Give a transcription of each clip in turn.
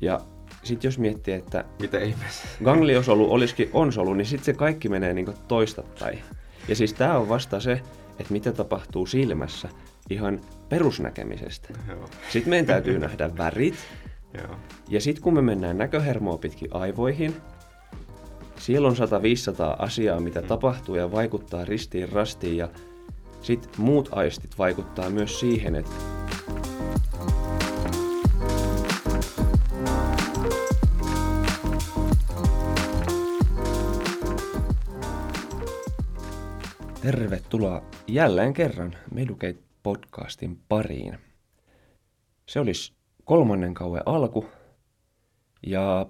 Ja sitten jos miettii, että Mitä ihmeessä? gangliosolu olisikin onsolu, niin sitten se kaikki menee niin toistapäin. Ja siis tämä on vasta se, että mitä tapahtuu silmässä ihan perusnäkemisestä. Joo. Sitten meidän täytyy nähdä värit. Joo. Ja sitten kun me mennään näköhermoa pitkin aivoihin, siellä on 100-500 asiaa, mitä tapahtuu ja vaikuttaa ristiin rastiin. Ja sitten muut aistit vaikuttaa myös siihen, että Tervetuloa jälleen kerran Medukate podcastin pariin. Se olisi kolmannen kauden alku ja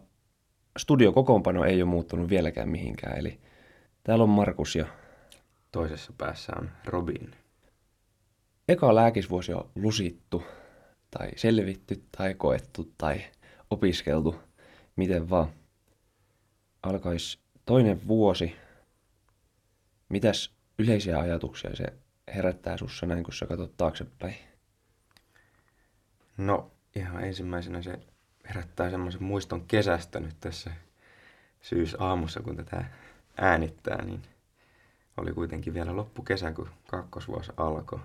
studiokokoonpano ei ole muuttunut vieläkään mihinkään. Eli täällä on Markus ja Toisessa päässä on Robin. eka lääkisvuosi on lusittu tai selvitty tai koettu tai opiskeltu, miten vaan. Alkaisi toinen vuosi. Mitäs yleisiä ajatuksia se herättää sussa näin, kun sä katsot taaksepäin? No, ihan ensimmäisenä se herättää semmoisen muiston kesästä nyt tässä syysaamussa, kun tätä äänittää, niin oli kuitenkin vielä loppukesä, kun kakkosvuosi alkoi.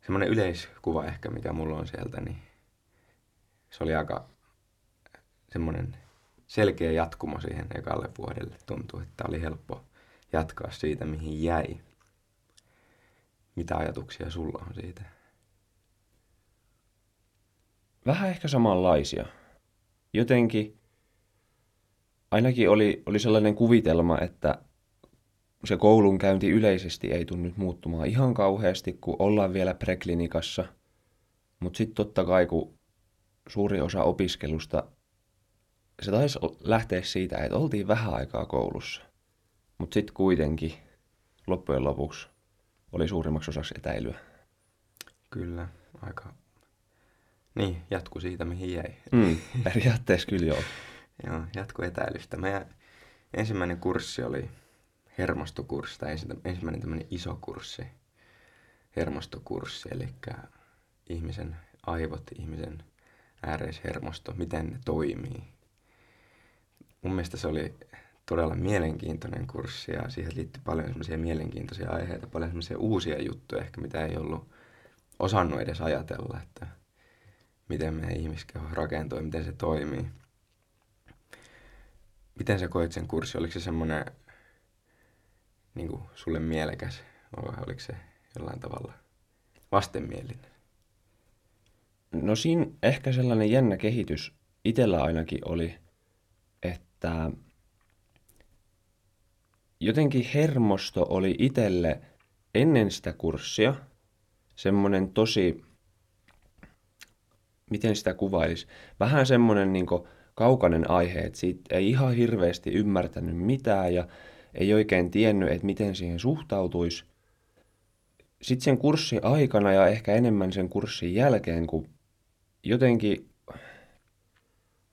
Semmoinen yleiskuva ehkä, mikä mulla on sieltä, niin se oli aika semmoinen selkeä jatkumo siihen ekalle vuodelle. Tuntui, että oli helppo jatkaa siitä, mihin jäi. Mitä ajatuksia sulla on siitä? Vähän ehkä samanlaisia. Jotenkin ainakin oli, oli sellainen kuvitelma, että se koulunkäynti yleisesti ei tunnu nyt muuttumaan ihan kauheasti, kun ollaan vielä preklinikassa. Mutta sitten totta kai, kun suuri osa opiskelusta, se taisi lähteä siitä, että oltiin vähän aikaa koulussa. Mutta sitten kuitenkin loppujen lopuksi oli suurimmaksi osaksi etäilyä. Kyllä, aika... Niin, jatku siitä, mihin jäi. Mm, periaatteessa kyllä joo. Joo, jatku etäilystä. Meidän ensimmäinen kurssi oli hermostokurssi, tai ensi- ensimmäinen tämmöinen iso kurssi, hermostokurssi, eli ihmisen aivot, ihmisen ääreishermosto, miten ne toimii. Mun mielestä se oli todella mielenkiintoinen kurssi ja siihen liittyi paljon semmoisia mielenkiintoisia aiheita, paljon semmoisia uusia juttuja ehkä, mitä ei ollut osannut edes ajatella, että miten meidän ihmiskeho rakentuu ja miten se toimii. Miten sä koit sen kurssi? Oliko se semmoinen niin kuin sulle mielekäs oliko se jollain tavalla vastenmielinen? No siinä ehkä sellainen jännä kehitys itsellä ainakin oli, että jotenkin hermosto oli itselle ennen sitä kurssia semmoinen tosi, miten sitä kuvailisi, vähän semmoinen niin kaukainen aihe, että siitä ei ihan hirveästi ymmärtänyt mitään ja ei oikein tiennyt, että miten siihen suhtautuisi. Sitten sen kurssin aikana ja ehkä enemmän sen kurssin jälkeen, kun jotenkin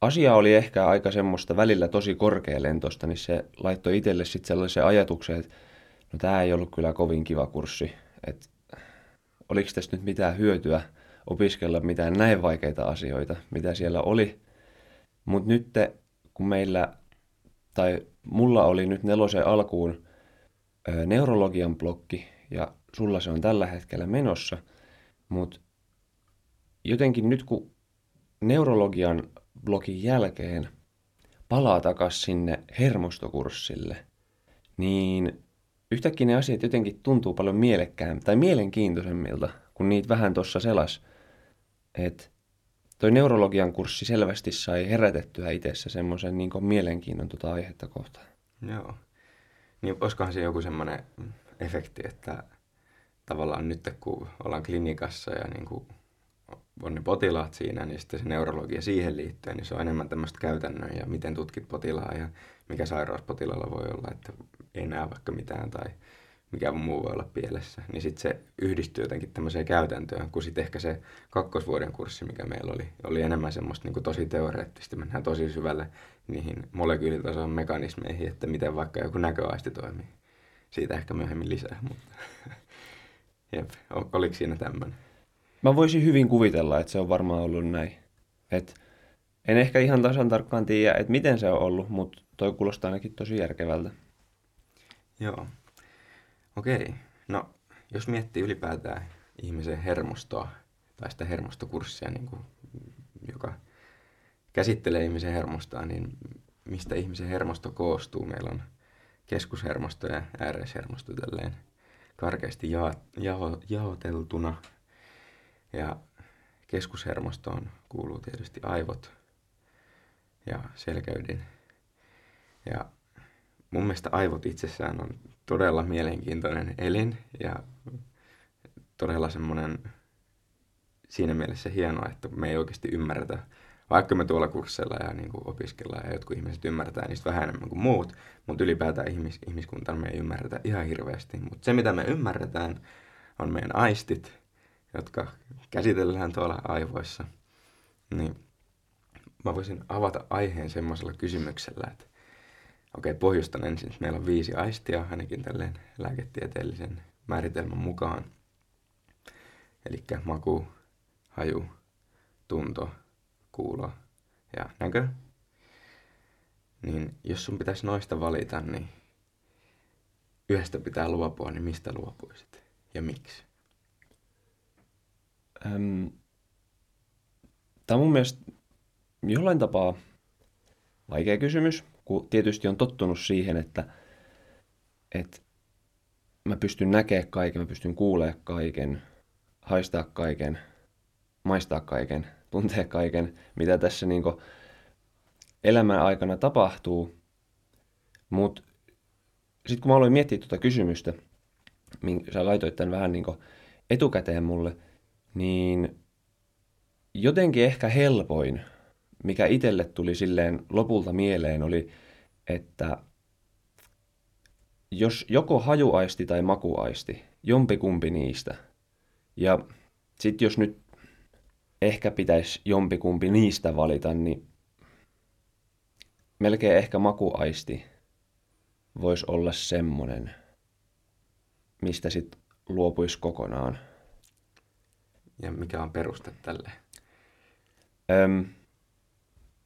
asia oli ehkä aika semmoista välillä tosi korkealentoista, niin se laittoi itselle sitten sellaisen ajatuksen, että no tämä ei ollut kyllä kovin kiva kurssi, että oliko tästä nyt mitään hyötyä opiskella mitään näin vaikeita asioita, mitä siellä oli. Mutta nyt kun meillä, tai mulla oli nyt nelosen alkuun ö, neurologian blokki, ja sulla se on tällä hetkellä menossa, mutta jotenkin nyt kun neurologian blogin jälkeen palaa takaisin sinne hermostokurssille, niin yhtäkkiä ne asiat jotenkin tuntuu paljon mielekkään tai mielenkiintoisemmilta, kun niitä vähän tuossa selas. Että toi neurologian kurssi selvästi sai herätettyä itsessä semmoisen niin mielenkiinnon tuota aihetta kohtaan. Joo. Niin olisikohan se joku semmoinen efekti, että tavallaan nyt kun ollaan klinikassa ja niin kuin on ne potilaat siinä, niin sitten se neurologia siihen liittyen, niin se on enemmän tämmöistä käytännön ja miten tutkit potilaan ja mikä sairaus potilaalla voi olla, että ei näe vaikka mitään tai mikä muu voi olla pielessä. Niin sitten se yhdistyy jotenkin tämmöiseen käytäntöön, kun sitten ehkä se kakkosvuoden kurssi, mikä meillä oli, oli enemmän semmoista niin kuin tosi teoreettista. Mennään tosi syvälle niihin molekyylitason mekanismeihin, että miten vaikka joku näköaisti toimii. Siitä ehkä myöhemmin lisää, mutta Jep. Oliko siinä tämmöinen? Mä voisin hyvin kuvitella, että se on varmaan ollut näin. Et en ehkä ihan tasan tarkkaan tiedä, että miten se on ollut, mutta toi kuulostaa ainakin tosi järkevältä. Joo. Okei. No, jos miettii ylipäätään ihmisen hermostoa tai sitä hermostokurssia, niin kuin, joka käsittelee ihmisen hermostoa, niin mistä ihmisen hermosto koostuu? Meillä on keskushermosto ja ääreishermosto tälleen karkeasti ja, jaho, jaoteltuna. Ja keskushermostoon kuuluu tietysti aivot ja selkäydin. Ja mun mielestä aivot itsessään on todella mielenkiintoinen elin ja todella semmoinen siinä mielessä hienoa, että me ei oikeasti ymmärretä, vaikka me tuolla kursseilla ja niin kuin opiskellaan ja jotkut ihmiset ymmärtää niistä vähän enemmän kuin muut, mutta ylipäätään ihmis, ihmiskuntaan me ei ymmärretä ihan hirveästi. Mutta se, mitä me ymmärretään, on meidän aistit, jotka käsitellään tuolla aivoissa. Niin mä voisin avata aiheen semmoisella kysymyksellä, että okei, okay, pohjustan ensin, meillä on viisi aistia, ainakin tälleen lääketieteellisen määritelmän mukaan. Eli maku, haju, tunto, kuulo ja näkö. Niin jos sun pitäisi noista valita, niin yhdestä pitää luopua, niin mistä luopuisit ja miksi? Öm, tämä on mun mielestä jollain tapaa vaikea kysymys, kun tietysti on tottunut siihen, että, että mä pystyn näkemään kaiken, mä pystyn kuulemaan kaiken, haistaa kaiken, maistaa kaiken, tuntea kaiken, mitä tässä niin elämän aikana tapahtuu. Mutta sitten kun mä aloin miettiä tuota kysymystä, minkä sä laitoit tämän vähän niin etukäteen mulle, niin jotenkin ehkä helpoin, mikä itselle tuli silleen lopulta mieleen, oli, että jos joko hajuaisti tai makuaisti, jompikumpi niistä. Ja sitten jos nyt ehkä pitäisi jompikumpi niistä valita, niin melkein ehkä makuaisti voisi olla semmonen, mistä sitten luopuisi kokonaan. Ja mikä on peruste tälle? Öm,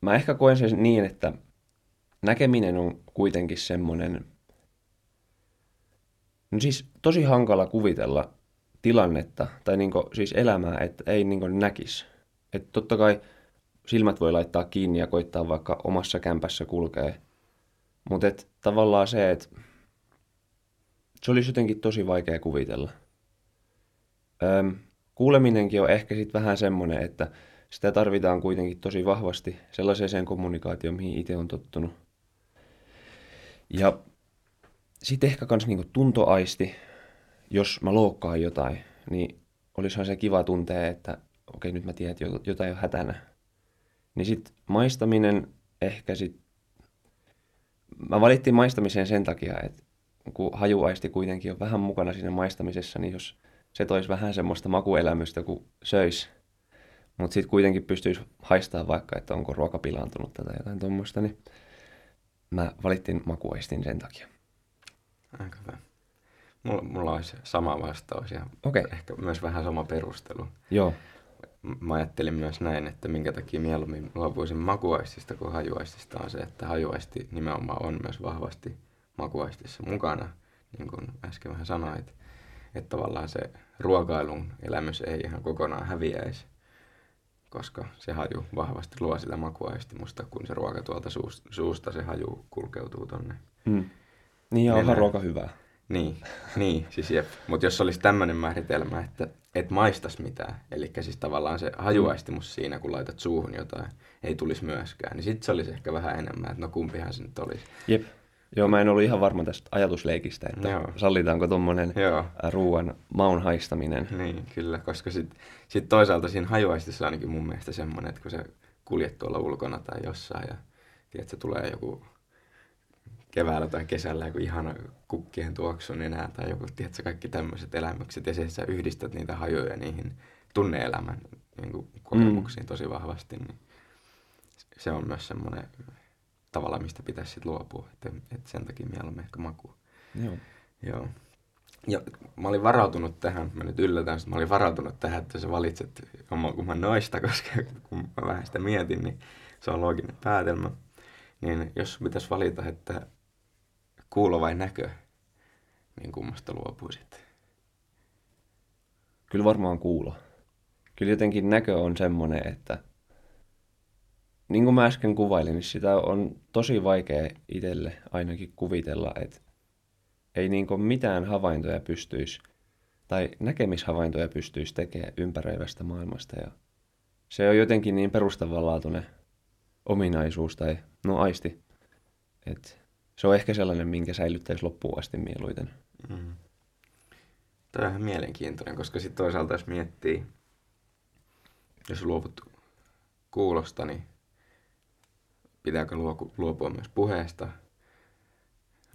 mä ehkä koen sen niin, että näkeminen on kuitenkin semmoinen, no siis tosi hankala kuvitella tilannetta tai niinku, siis elämää, että ei niinku näkisi. Että totta kai silmät voi laittaa kiinni ja koittaa vaikka omassa kämpässä kulkee. Mutta tavallaan se, että se olisi jotenkin tosi vaikea kuvitella. Öm, kuuleminenkin on ehkä sitten vähän semmoinen, että sitä tarvitaan kuitenkin tosi vahvasti sellaiseen kommunikaatioon, mihin itse on tottunut. Ja sitten ehkä myös niinku tuntoaisti, jos mä loukkaan jotain, niin olisihan se kiva tuntea, että okei, nyt mä tiedän, että jotain on hätänä. Niin sitten maistaminen ehkä sitten, mä valittiin maistamiseen sen takia, että kun hajuaisti kuitenkin on vähän mukana siinä maistamisessa, niin jos se toisi vähän semmoista makuelämystä, kun söis, mutta sitten kuitenkin pystyisi haistaa vaikka, että onko ruoka pilaantunut tai jotain tuommoista, niin mä valittiin makuaistin sen takia. Aika hyvä. Mulla, mulla olisi sama vastaus ja okay. ehkä myös vähän sama perustelu. Joo. Mä ajattelin myös näin, että minkä takia mieluummin luopuisin makuaistista kuin hajuaistista on se, että hajuaisti nimenomaan on myös vahvasti makuaistissa mukana. Niin kuin äsken vähän sanoit, että tavallaan se ruokailun elämys ei ihan kokonaan häviäisi, koska se haju vahvasti luo sitä makuaistimusta, kun se ruoka tuolta suusta, se haju kulkeutuu tonne. Hmm. Niin, ja onhan ruoka hyvää. Niin, niin siis jep. Mutta jos olisi tämmöinen määritelmä, että et maistas mitään, eli siis tavallaan se hajuaistimus siinä, kun laitat suuhun jotain, ei tulisi myöskään, niin sitten se olisi ehkä vähän enemmän, että no kumpihan se nyt olisi. Jep. Joo, mä en ollut ihan varma tästä ajatusleikistä, että Joo. sallitaanko tuommoinen ruoan maun haistaminen. Niin, kyllä, koska sitten sit toisaalta siinä hajuaistissa ainakin mun mielestä semmoinen, että kun se kuljet tuolla ulkona tai jossain ja tiedät, se tulee joku keväällä tai kesällä joku ihana kukkien tuoksu enää tai joku, tiedätkö, kaikki tämmöiset elämykset ja se, sä yhdistät niitä hajoja niihin tunneelämän niin kuin, kokemuksiin mm. tosi vahvasti, niin se on myös semmoinen tavalla, mistä pitäisi sitten luopua, että, että sen takia mieluummin ehkä maku. Joo. Joo. ja mä olin varautunut tähän, mä nyt yllätän, että mä olin varautunut tähän, että sä valitset kumman noista, koska kun mä vähän sitä mietin, niin se on looginen päätelmä. Niin jos pitäisi valita, että kuulo vai näkö, niin kummasta luopuisit? Kyllä varmaan kuulo. Kyllä jotenkin näkö on semmoinen, että niin kuin mä äsken kuvailin, niin sitä on tosi vaikea itselle ainakin kuvitella, että ei niin kuin mitään havaintoja pystyisi, tai näkemishavaintoja pystyisi tekemään ympäröivästä maailmasta. Ja se on jotenkin niin perustavanlaatuinen ominaisuus tai no aisti, että se on ehkä sellainen, minkä säilyttäisi loppuun asti mieluiten. Mm. Tämä on ihan mielenkiintoinen, koska sitten toisaalta jos miettii, jos luovut kuulosta, niin pitääkö luopua myös puheesta?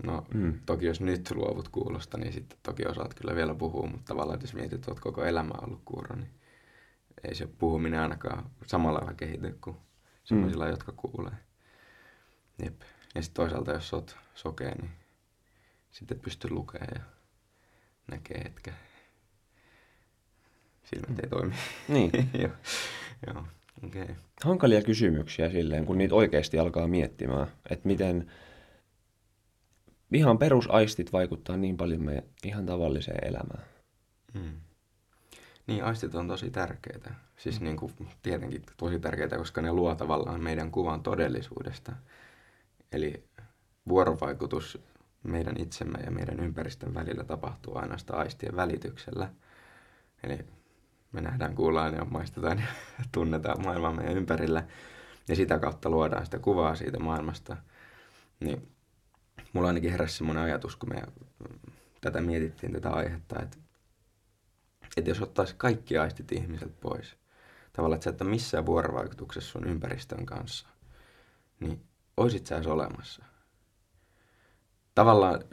No mm. toki jos nyt luovut kuulosta, niin sitten toki osaat kyllä vielä puhua, mutta tavallaan jos mietit, että olet koko elämä ollut kuuro, niin ei se puhuminen ainakaan samalla lailla kehity kuin sellaisilla, mm. jotka kuulee. Jep. Ja sitten toisaalta, jos olet sokea, niin sitten pystyy lukemaan ja näkee, etkä silmät ei toimi. Niin. joo, joo. Okay. Hankalia kysymyksiä silleen, kun niitä oikeasti alkaa miettimään, että miten ihan perusaistit vaikuttaa niin paljon meidän ihan tavalliseen elämään. Mm. Niin, aistit on tosi tärkeitä. Siis mm. niin kuin, tietenkin tosi tärkeitä, koska ne luo tavallaan meidän kuvan todellisuudesta. Eli vuorovaikutus meidän itsemme ja meidän ympäristön välillä tapahtuu ainoastaan aistien välityksellä. Eli me nähdään, kuullaan ja maistetaan ja tunnetaan maailmaa meidän ympärillä. Ja sitä kautta luodaan sitä kuvaa siitä maailmasta. Niin mulla ainakin heräsi semmoinen ajatus, kun me tätä mietittiin, tätä aihetta, että, että jos ottaisi kaikki aistit ihmiseltä pois, tavallaan, että sä et ole missään vuorovaikutuksessa sun ympäristön kanssa, niin oisit sä edes olemassa. Tavallaan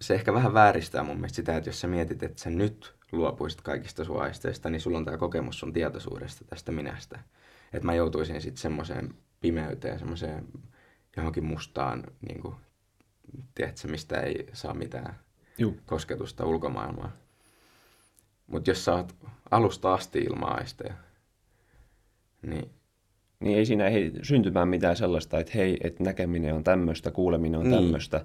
se ehkä vähän vääristää mun mielestä sitä, että jos sä mietit, että sä nyt luopuisit kaikista sun aisteista, niin sulla on tämä kokemus sun tietoisuudesta tästä minästä. Että mä joutuisin sitten semmoiseen pimeyteen, semmoiseen johonkin mustaan, niin kuin, tiedätkö, mistä ei saa mitään Juh. kosketusta ulkomaailmaa. Mutta jos sä oot alusta asti ilman aisteja, niin... Niin ei siinä ei syntymään mitään sellaista, että hei, että näkeminen on tämmöistä, kuuleminen on niin. tämmöistä,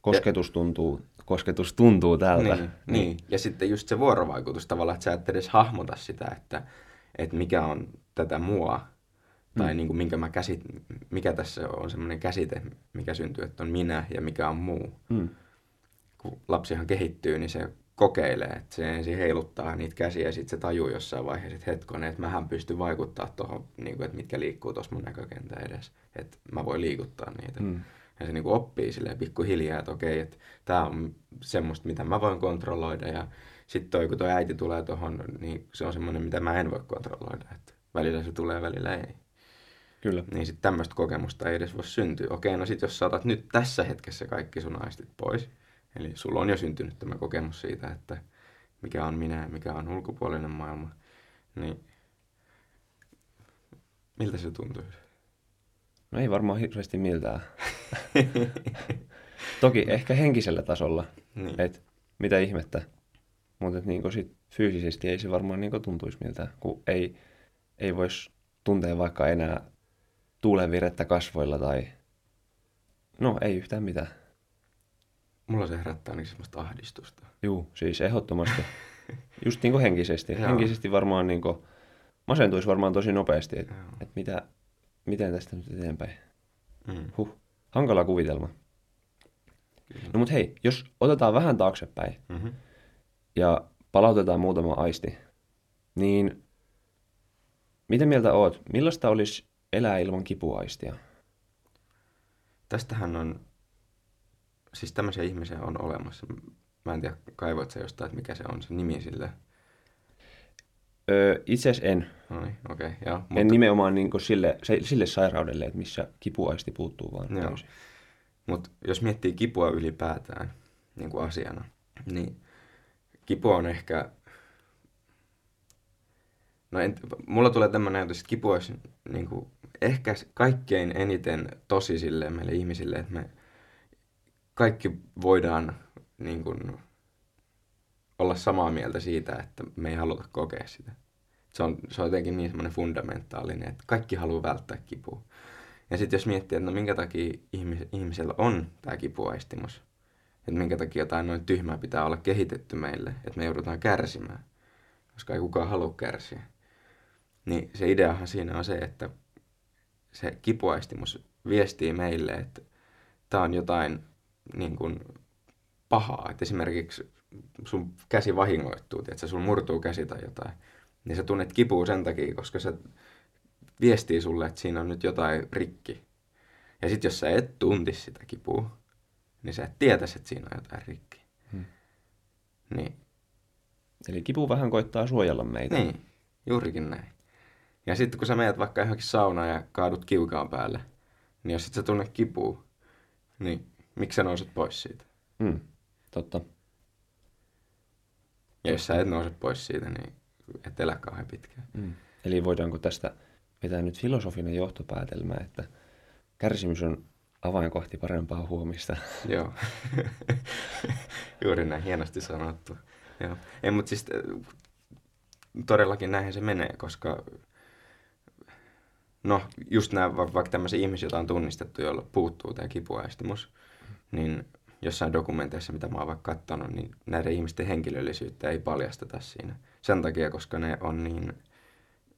kosketus tuntuu, kosketus tuntuu tältä. Niin, niin. niin, ja sitten just se vuorovaikutus tavallaan, että sä et edes hahmota sitä, että, että mikä on tätä mua, tai mm. niin kuin minkä mä käsit, mikä tässä on semmoinen käsite, mikä syntyy, että on minä ja mikä on muu. Mm. Kun lapsihan kehittyy, niin se kokeilee, että se ensin heiluttaa niitä käsiä ja sitten se tajuu jossain vaiheessa, että hetkonen, että mähän pystyn vaikuttaa tuohon, niin kuin, että mitkä liikkuu tuossa mun näkökentän edes, että mä voin liikuttaa niitä. Mm. Ja se niin kuin oppii silleen pikkuhiljaa, että okei, että tämä on semmoista, mitä mä voin kontrolloida ja sitten toi, kun toi äiti tulee tuohon, niin se on semmoinen, mitä mä en voi kontrolloida, että välillä se tulee, välillä ei. Kyllä. Niin sitten tämmöistä kokemusta ei edes voi syntyä. Okei, no sitten jos saatat nyt tässä hetkessä kaikki sun aistit pois, eli sulla on jo syntynyt tämä kokemus siitä, että mikä on minä ja mikä on ulkopuolinen maailma, niin miltä se tuntuisi? No ei varmaan hirveästi miltään. Toki ehkä henkisellä tasolla, niin. että mitä ihmettä. Mutta niin sit fyysisesti ei se varmaan niin tuntuisi miltään, kun ei, ei voisi tuntea vaikka enää tuulenvirettä kasvoilla tai... No, ei yhtään mitään. Mulla se herättää ainakin semmoista ahdistusta. Juu, siis ehdottomasti. Just niin henkisesti. henkisesti varmaan niin kuin, masentuisi varmaan tosi nopeasti, että et mitä, miten tästä nyt eteenpäin. Mm. Huh, hankala kuvitelma. Kyllä. No mutta hei, jos otetaan vähän taaksepäin mm-hmm. ja palautetaan muutama aisti, niin miten mieltä oot? Millaista olisi elää ilman kipuaistia? Tästähän on, siis tämmöisiä ihmisiä on olemassa. Mä en tiedä, kaivoit sä jostain, että mikä se on se nimi sille? Öö, itse asiassa en. No niin, okay, joo. Mutta... En nimenomaan niin sille, sille sairaudelle, että missä kipuaisti puuttuu vaan joo. täysin. Mutta jos miettii kipua ylipäätään niin kuin asiana, niin kipu on ehkä... No en, mulla tulee tämmöinen ajatus, että kipu olisi niin kuin, ehkä kaikkein eniten tosi sille meille ihmisille, että me kaikki voidaan niin kuin, olla samaa mieltä siitä, että me ei haluta kokea sitä. Se on, se on jotenkin niin semmoinen fundamentaalinen, että kaikki haluaa välttää kipua. Ja sitten jos miettii, että no minkä takia ihmis, ihmisellä on tämä kipuaistimus, että minkä takia jotain noin tyhmää pitää olla kehitetty meille, että me joudutaan kärsimään, koska ei kukaan halua kärsiä. Niin se ideahan siinä on se, että se kipuaistimus viestii meille, että tämä on jotain niin kuin pahaa. Että esimerkiksi sun käsi vahingoittuu, että sun murtuu käsi tai jotain. Niin sä tunnet kipua sen takia, koska se viestii sulle, että siinä on nyt jotain rikki. Ja sitten jos sä et tuntisi sitä kipua, niin sä et tietäisi, että siinä on jotain rikki. Hmm. Niin. Eli kipu vähän koittaa suojella meitä. Niin, juurikin näin. Ja sitten kun sä menet vaikka johonkin saunaan ja kaadut kiukaan päälle, niin jos et sä tunne kipua, niin miksi sä nouset pois siitä? Mm, totta. Ja jos sä et nouse pois siitä, niin et elä kauhean pitkään. Mm. Eli voidaanko tästä vetää nyt filosofinen johtopäätelmä, että kärsimys on avain kohti parempaa huomista. Joo, juuri näin hienosti sanottu. Joo. Ei, mutta siis todellakin näinhän se menee, koska no just nämä vaikka tämmöisiä ihmisiä, joita on tunnistettu, joilla puuttuu tämä kipuaistimus, niin jossain dokumenteissa, mitä mä oon vaikka katsonut, niin näiden ihmisten henkilöllisyyttä ei paljasteta siinä. Sen takia, koska ne on niin,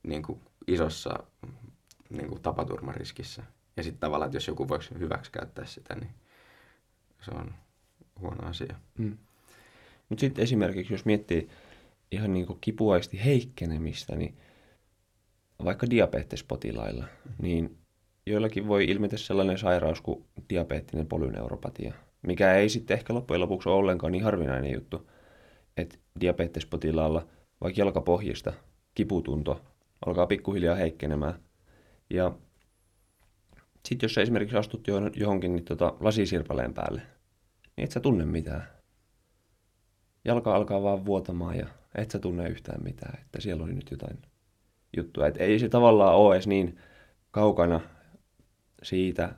niin kuin isossa niin kuin tapaturmariskissä. Ja sitten tavallaan, että jos joku voisi hyväksi käyttää sitä, niin se on huono asia. Hmm. Mutta sitten esimerkiksi, jos miettii ihan niin kuin kipuaisti heikkenemistä, niin vaikka diabetespotilailla, niin joillakin voi ilmetä sellainen sairaus kuin diabeettinen polyneuropatia, mikä ei sitten ehkä loppujen lopuksi ole ollenkaan niin harvinainen juttu, että diabetespotilaalla vaikka jalkapohjista kiputunto alkaa pikkuhiljaa heikkenemään. Ja sitten jos sä esimerkiksi astut johonkin niin tota, lasisirpaleen päälle, niin et sä tunne mitään. Jalka alkaa vaan vuotamaan ja et sä tunne yhtään mitään, että siellä oli nyt jotain juttua. Et ei se tavallaan ole edes niin kaukana siitä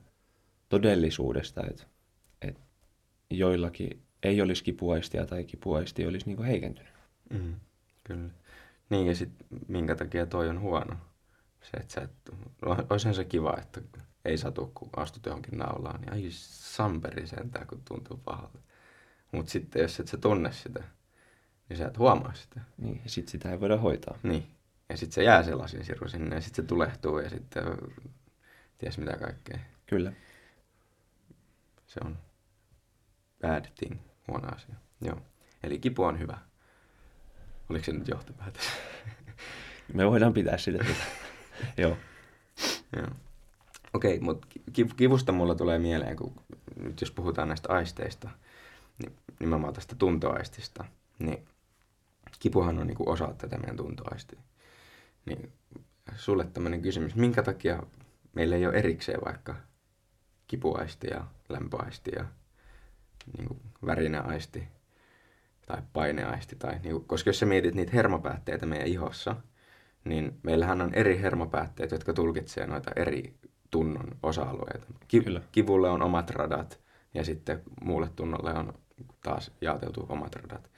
todellisuudesta, että, joillakin ei olisi kipuaistia tai kipuaisti olisi niin heikentynyt. Mm, kyllä. Niin ja sitten minkä takia toi on huono. Se, että sä et, olisihan se kiva, että ei satu, kun astut johonkin naulaan, niin ai samperi sentään, kun tuntuu pahalta. Mutta sitten jos et sä tunne sitä, niin sä et huomaa sitä. Niin, ja sitten sitä ei voida hoitaa. Niin. Ja sitten se jää sellaisin siru sinne ja sitten se tulehtuu ja sitten ties mitä kaikkea. Kyllä. Se on bad thing, huono asia. Joo. Eli kipu on hyvä. Oliko se nyt johtopäätös? Me voidaan pitää sitä. Joo. Joo. Okei, okay, mutta kivusta mulla tulee mieleen, kun nyt jos puhutaan näistä aisteista, niin nimenomaan tästä tuntoaistista, niin kipuhan on niinku osa tätä meidän tuntoaistia. Niin sulle tämmöinen kysymys, minkä takia meillä ei ole erikseen vaikka kipuaisti ja lämpöaisti ja niin kuin värinäaisti tai paineaisti. Tai, niin kuin, koska jos sä mietit niitä hermopäätteitä meidän ihossa, niin meillähän on eri hermopäätteet, jotka tulkitsee noita eri tunnon osa-alueita. Ki- Kyllä. Kivulle on omat radat ja sitten muulle tunnolle on taas jaoteltu omat radat.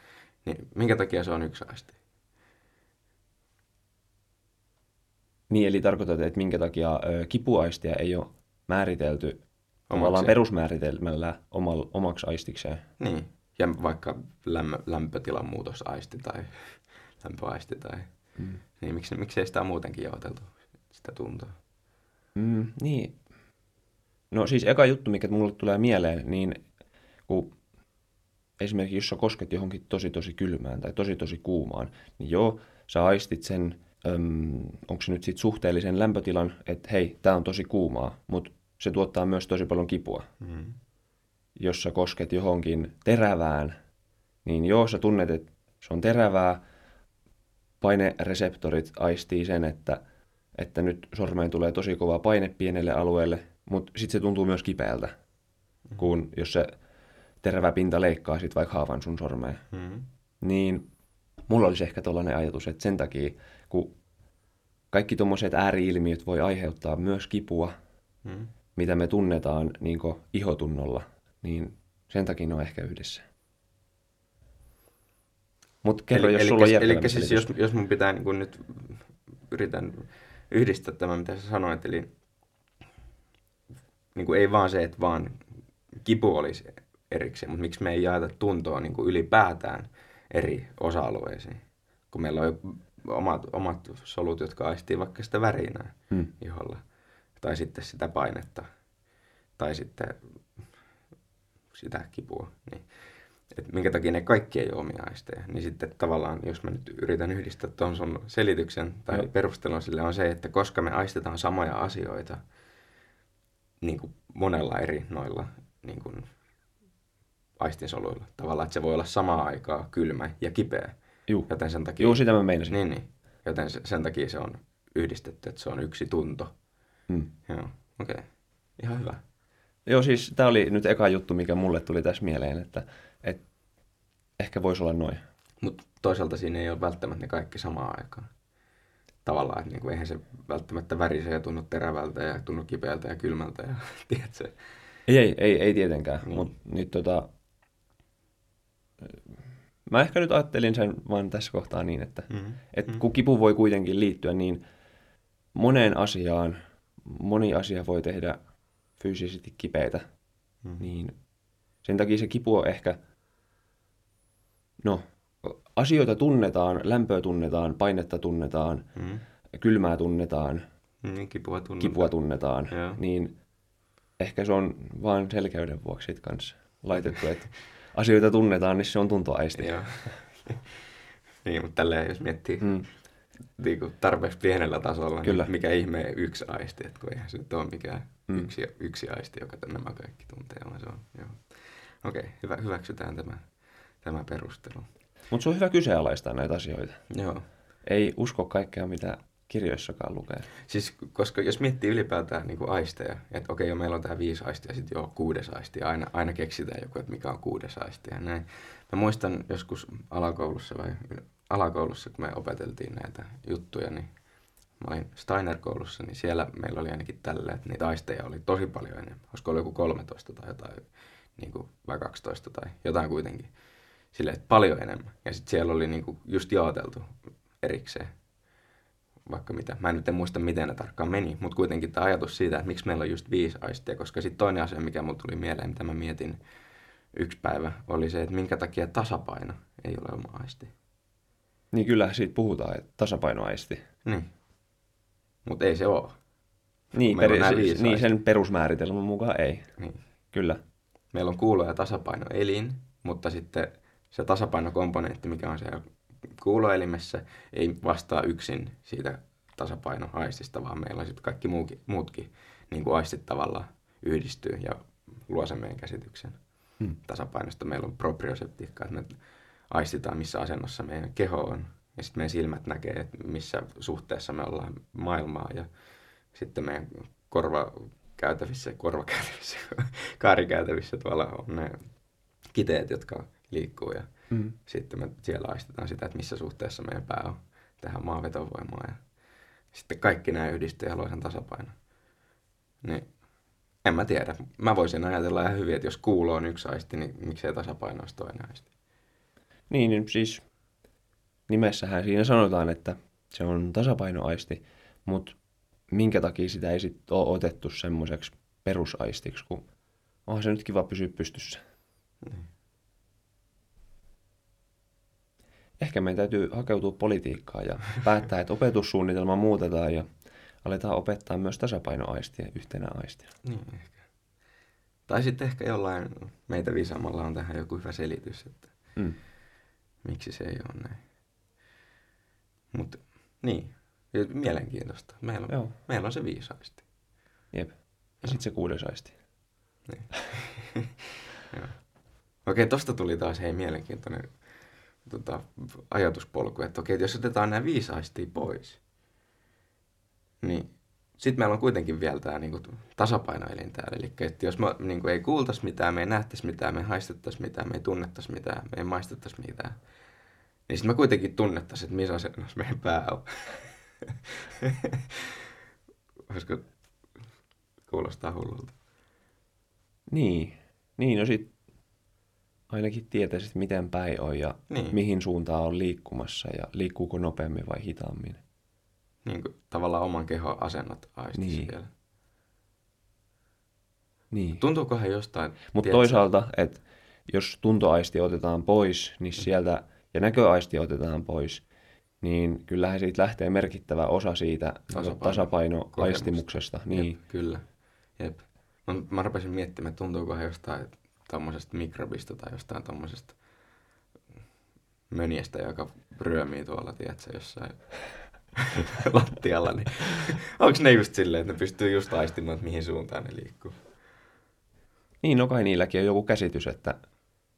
Niin minkä takia se on yksi aisti? Niin, eli tarkoitat, että minkä takia ö, kipuaistia ei ole määritelty tavallaan perusmääritelmällä omal, omaksi aistikseen. Niin, ja vaikka lämmö, lämpötilan muutosaisti tai lämpöaisti tai... Mm. Niin miksi, miksei sitä muutenkin jaoteltu, sitä tuntoa? Mm, niin. No siis eka juttu, mikä mulle tulee mieleen, niin kun esimerkiksi jos sä kosket johonkin tosi tosi kylmään tai tosi tosi kuumaan, niin joo, sä aistit sen öm, onko se nyt sitten suhteellisen lämpötilan, että hei, tämä on tosi kuumaa, mutta se tuottaa myös tosi paljon kipua. Mm. Jos sä kosket johonkin terävään, niin joo, sä tunnet, että se on terävää, painereseptorit aistii sen, että, että nyt sormeen tulee tosi kova paine pienelle alueelle, mutta sitten se tuntuu myös kipeältä, mm. kun jos se terävä pinta leikkaa sitten vaikka haavan sun sormeen. Mm. Niin mulla olisi ehkä tällainen ajatus, että sen takia kun kaikki tuommoiset ääriilmiöt voi aiheuttaa myös kipua, mm. Mitä me tunnetaan niin ihotunnolla, niin sen takia ne on ehkä yhdessä. Mutta kerro, eli, jos eli, sulla eli järkevämpi siis jos, jos mun pitää niin kun nyt yritän yhdistää tämän, mitä sä sanoit, eli niin kuin ei vaan se, että vaan kipu olisi erikseen, mutta miksi me ei jaeta tuntoa niin kuin ylipäätään eri osa-alueisiin, kun meillä on jo omat, omat solut, jotka aistii vaikka sitä värinää Hmm. iholla, tai sitten sitä painetta, tai sitten sitä kipua, niin että minkä takia ne kaikki ei ole omia aisteja, niin sitten tavallaan, jos mä nyt yritän yhdistää tuon sun selityksen tai Joo. perustelun sille on se, että koska me aistetaan samoja asioita niin kuin monella eri noilla niin kuin aistinsoluilla, tavallaan, että se voi olla samaan aikaa kylmä ja kipeä, Juu. joten sen takia... Juu, sitä mä meinasin. Niin, niin. Joten se, sen takia se on yhdistetty, että se on yksi tunto. Hmm. Joo, okei. Okay. Ihan hyvä. Joo, siis tämä oli nyt eka juttu, mikä mulle tuli tässä mieleen, että, että ehkä voisi olla noin. Mutta toisaalta siinä ei ole välttämättä ne kaikki samaan aikaan. Tavallaan, että niinku, eihän se välttämättä värise ja tunnu terävältä ja tunnu kipeältä ja kylmältä. Ja, tiedätkö? Ei, ei, ei, ei tietenkään, Niin. mutta nyt tota... Mä ehkä nyt ajattelin sen vaan tässä kohtaa niin, että Mm. et Mm. kun kipu voi kuitenkin liittyä niin moneen asiaan, moni asia voi tehdä fyysisesti kipeitä, Mm. niin sen takia se kipu on ehkä, no, asioita tunnetaan, lämpöä tunnetaan, painetta tunnetaan, Mm. kylmää tunnetaan, Niin, kipua tunnetaan. kipua tunnetaan, Joo. niin ehkä se on vaan selkeyden vuoksi sit kanssa laitettu, että asioita tunnetaan, niin se on tuntoaisti. Joo. niin, mutta tälleen jos miettii Mm. Niin kuin tarpeeksi pienellä tasolla, Kyllä. niin mikä ihme yksi aisti, että kun eihän se nyt ole mikään Mm. yksi, yksi aisti, joka nämä kaikki tuntee, vaan se on. Joo. Okei, hyvä, hyväksytään tämä, tämä perustelu. Mutta se on hyvä kyseenalaistaa näitä asioita. Joo. Ei usko kaikkea, mitä kirjoissakaan lukee. Siis, koska jos miettii ylipäätään niin kuin aisteja, että okei, jo meillä on tämä viisi aistia ja sitten joo, kuudes aisti, ja aina, aina keksitään joku, että mikä on kuudes aisti ja näin. Mä muistan joskus alakoulussa vai alakoulussa, kun me opeteltiin näitä juttuja, niin mä olin Steiner-koulussa, niin siellä meillä oli ainakin tällä, että niitä aisteja oli tosi paljon enemmän. Olisiko ollut joku 13 tai jotain, niin kuin, vai 12 tai jotain kuitenkin. Silleen, että paljon enemmän. Ja sitten siellä oli niin kuin, just jaoteltu erikseen vaikka mitä. Mä en nyt en muista, miten ne tarkkaan meni, mutta kuitenkin tämä ajatus siitä, että miksi meillä on just viisi aistia, koska sitten toinen asia, mikä mulle tuli mieleen, mitä mä mietin yksi päivä, oli se, että minkä takia tasapaino ei ole oma aisti. Niin kyllä siitä puhutaan, että tasapainoaisti. Niin. Mutta ei se ole. Niin, meillä on per, nämä viisi niin sen perusmääritelmän mukaan ei. Niin. Kyllä. Meillä on kuulo- ja tasapainoelin, mutta sitten se tasapainokomponentti, mikä on siellä kuuloelimessä, ei vastaa yksin siitä tasapainoaistista, vaan meillä on sitten kaikki muukin, muutkin niin kuin aistit tavallaan yhdistyy ja luo sen meidän käsityksen Hmm. tasapainosta. Meillä on proprioseptiikka, että me aistitaan, missä asennossa meidän keho on. Ja sitten meidän silmät näkee, että missä suhteessa me ollaan maailmaa. Ja sitten meidän korvakäytävissä, korvakäytävissä, kaarikäytävissä tuolla on ne kiteet, jotka liikkuu. Ja Mm. sitten me siellä aistetaan sitä, että missä suhteessa meidän pää on tähän maanvetovoimaan. Ja sitten kaikki nämä yhdistyy ja luo sen tasapainon. Niin en mä tiedä. Mä voisin ajatella ihan hyvin, että jos kuulo on yksi aisti, niin miksei tasapaino olisi toinen aisti. Niin, niin siis nimessähän siinä sanotaan, että se on tasapainoaisti, mutta minkä takia sitä ei sitten ole otettu semmoiseksi perusaistiksi, kun onhan se nyt kiva pysyä pystyssä. Niin. Ehkä meidän täytyy hakeutua politiikkaan ja päättää, että opetussuunnitelma muutetaan ja aletaan opettaa myös tasapainoaistia yhtenä aistina. Niin ehkä. Tai sitten ehkä jollain meitä viisaamalla on tähän joku hyvä selitys, että Mm. Miksi se ei ole näin. Mutta niin, mielenkiintoista. Meillä on, Joo. meillä on se viisaisti. Jep. Ja sitten se kuudes aisti. Niin. Okei, tosta tuli taas hei mielenkiintoinen tota, ajatuspolku, että okei, että jos otetaan nämä viisi aistia pois, niin sitten meillä on kuitenkin vielä tämä niinku, tasapainoelin täällä. Eli että jos me niinku, ei kuultaisi mitään, me ei nähtäisi mitään, me ei haistettaisi mitään, me ei tunnettaisi mitään, me ei maistettaisi mitään, niin sitten me kuitenkin tunnettaisiin, että missä asennossa meidän pää on. Olisiko kuulostaa hullulta? Niin. Niin, no sit... ainakin tietäisit, miten päin on ja Niin. mihin suuntaan on liikkumassa ja liikkuuko nopeammin vai hitaammin. Niin kuin tavallaan oman kehon asennot aistisi Niin. siellä. Niin. Tuntuukohan jostain... Mutta toisaalta, että jos tuntoaisti otetaan pois, niin sieltä, ja näköaisti otetaan pois, niin kyllähän siitä lähtee merkittävä osa siitä Tasapaino- tasapainoaistimuksesta. Niin. Jep, kyllä. Jep. Mä, mä rupesin miettimään, että tuntuukohan jostain tommosesta mikrobista tai jostain tommosesta mönjestä, joka ryömii tuolla, tiedätkö, jossain lattialla, niin onko ne just silleen, että ne pystyy just aistimaan, että mihin suuntaan ne liikkuu? Niin, no kai niilläkin on joku käsitys, että,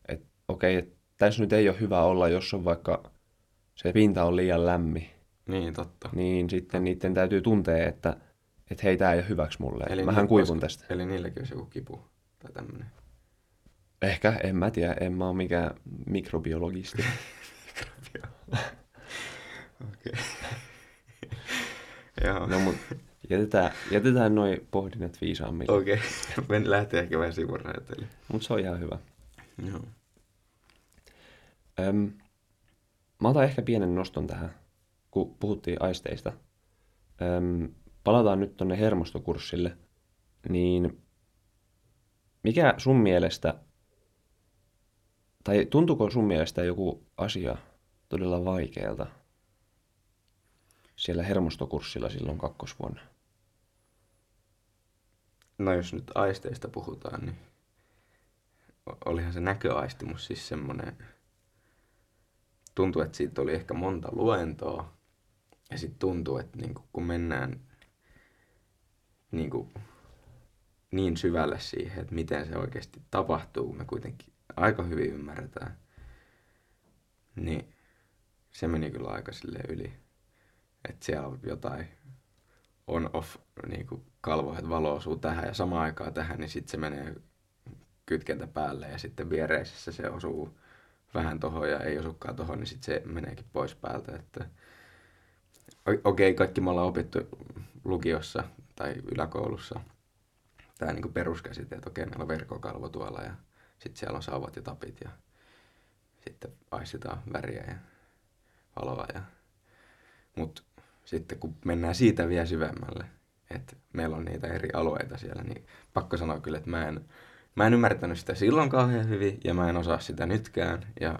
että okei, että tässä nyt ei ole hyvä olla, jos on vaikka se pinta on liian lämmin, Niin, totta. niin sitten niiden täytyy tuntea, että, että hei, tämä ei ole hyväksi mulle. Eli Mähän kuivun olisi- tästä. Eli niilläkin olisi joku kipu tai tämmöinen. Ehkä, en mä tiedä, en mä ole mikään mikrobiologisti. Okei. Joo. No mut jätetään, jätetään noi pohdinnat viisaammille. Okei. Okay. lähtee ehkä vähän sivurajoitelle. Mut se on ihan hyvä. Joo. Öm, mä otan ehkä pienen noston tähän, kun puhuttiin aisteista. Öm, palataan nyt tonne hermostokurssille. Niin mikä sun mielestä, tai tuntuuko sun mielestä joku asia todella vaikealta siellä hermostokurssilla silloin kakkosvuonna? No jos nyt aisteista puhutaan, niin olihan se näköaistimus siis semmoinen, tuntuu, että siitä oli ehkä monta luentoa. Ja sitten tuntuu, että niinku, kun mennään niinku, niin syvälle siihen, että miten se oikeasti tapahtuu, me kuitenkin aika hyvin ymmärretään, niin se meni kyllä aika sille yli. Että siellä on jotain on-off niinku kalvoja, että valo osuu tähän ja samaan aikaan tähän, niin sitten se menee kytkentä päälle ja sitten viereisessä se osuu vähän tohon ja ei osukaan tohon, niin sitten se meneekin pois päältä. Että... Okei, kaikki me ollaan opittu lukiossa tai yläkoulussa tämä niinku peruskäsite, että okei, meillä on verkkokalvo tuolla ja sitten siellä on sauvat ja tapit ja sitten aistitaan väriä ja valoa. Ja... Mutta sitten kun mennään siitä vielä syvemmälle, että meillä on niitä eri alueita siellä, niin pakko sanoa kyllä, että mä en, mä en ymmärtänyt sitä silloin kauhean hyvin ja mä en osaa sitä nytkään. Ja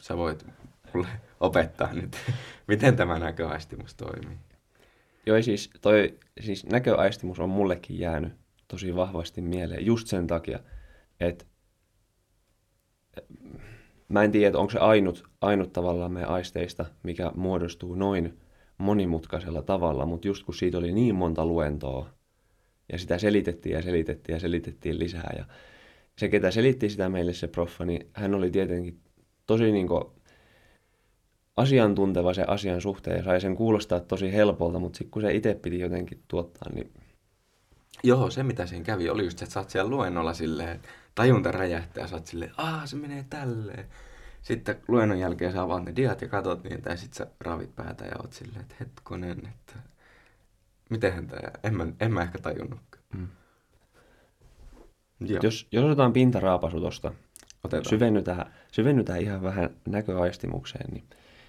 sä voit mulle opettaa nyt, miten tämä näköaistimus toimii. Joo, siis toi siis näköaistimus on mullekin jäänyt tosi vahvasti mieleen just sen takia, että mä en tiedä, onko se ainut, ainut tavallaan meidän aisteista, mikä muodostuu noin monimutkaisella tavalla, mutta just kun siitä oli niin monta luentoa, ja sitä selitettiin ja selitettiin ja selitettiin lisää, ja se, ketä selitti sitä meille se proffa, niin hän oli tietenkin tosi niin asiantunteva sen asian suhteen ja sai sen kuulostaa tosi helpolta, mutta sitten kun se itse piti jotenkin tuottaa, niin Joo, se mitä siinä kävi oli just se, että sä oot siellä luennolla silleen, tajunta räjähtää ja sä oot silleen, aah se menee tälleen. Sitten luennon jälkeen sä avaat ne diat ja katot niitä ja sit sä ravit päätä ja oot silleen, että hetkonen, että mitenhän tää, en mä, en mä ehkä tajunnutkaan. Mm. Joo, jos, jos otetaan pintaraapasu tuosta, syvennytään, syvennytään ihan vähän näköaistimukseen, niin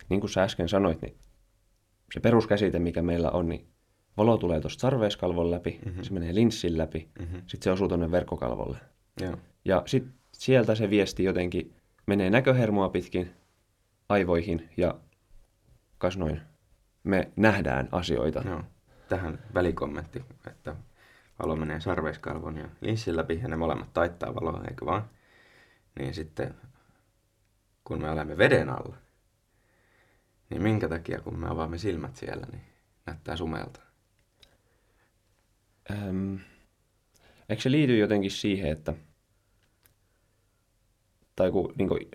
niin kuin sä äsken sanoit, niin se peruskäsite, mikä meillä on, niin valo tulee tuosta sarveiskalvon läpi, mm-hmm. se menee linssin läpi, Mhm. sitten se osuu tuonne verkkokalvolle. Joo, Ja sitten sieltä se viesti jotenkin menee näköhermoa pitkin aivoihin ja kas noin, me nähdään asioita. joo. Tähän välikommentti, että valo menee sarveiskalvon ja linssin läpi ja ne molemmat taittaa valoa, eikö vaan? Niin sitten, kun me olemme veden alla, niin minkä takia, kun me avaamme silmät siellä, niin näyttää sumelta? Öm, eikö se liity jotenkin siihen, että tai kun niin kuin,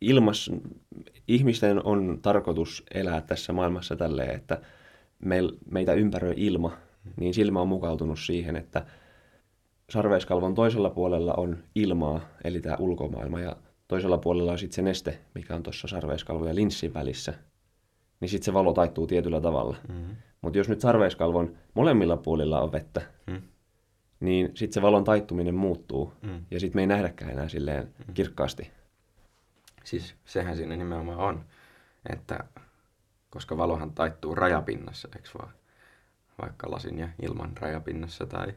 ilmas, ihmisten on tarkoitus elää tässä maailmassa tälleen, että meil, meitä ympäröi ilma, niin silmä on mukautunut siihen, että sarveiskalvon toisella puolella on ilmaa, eli tämä ulkomaailma, ja toisella puolella on sitten se neste, mikä on tuossa sarveiskalvon ja linssin välissä, niin sitten se valo taittuu tietyllä tavalla. Mm-hmm. Mutta jos nyt sarveiskalvon molemmilla puolilla on vettä, Mm. niin sitten se valon taittuminen muuttuu. Mm. Ja sitten me ei nähdäkään enää silleen kirkkaasti. Siis sehän siinä nimenomaan on, että koska valohan taittuu rajapinnassa, eikö vaan? Vaikka lasin ja ilman rajapinnassa tai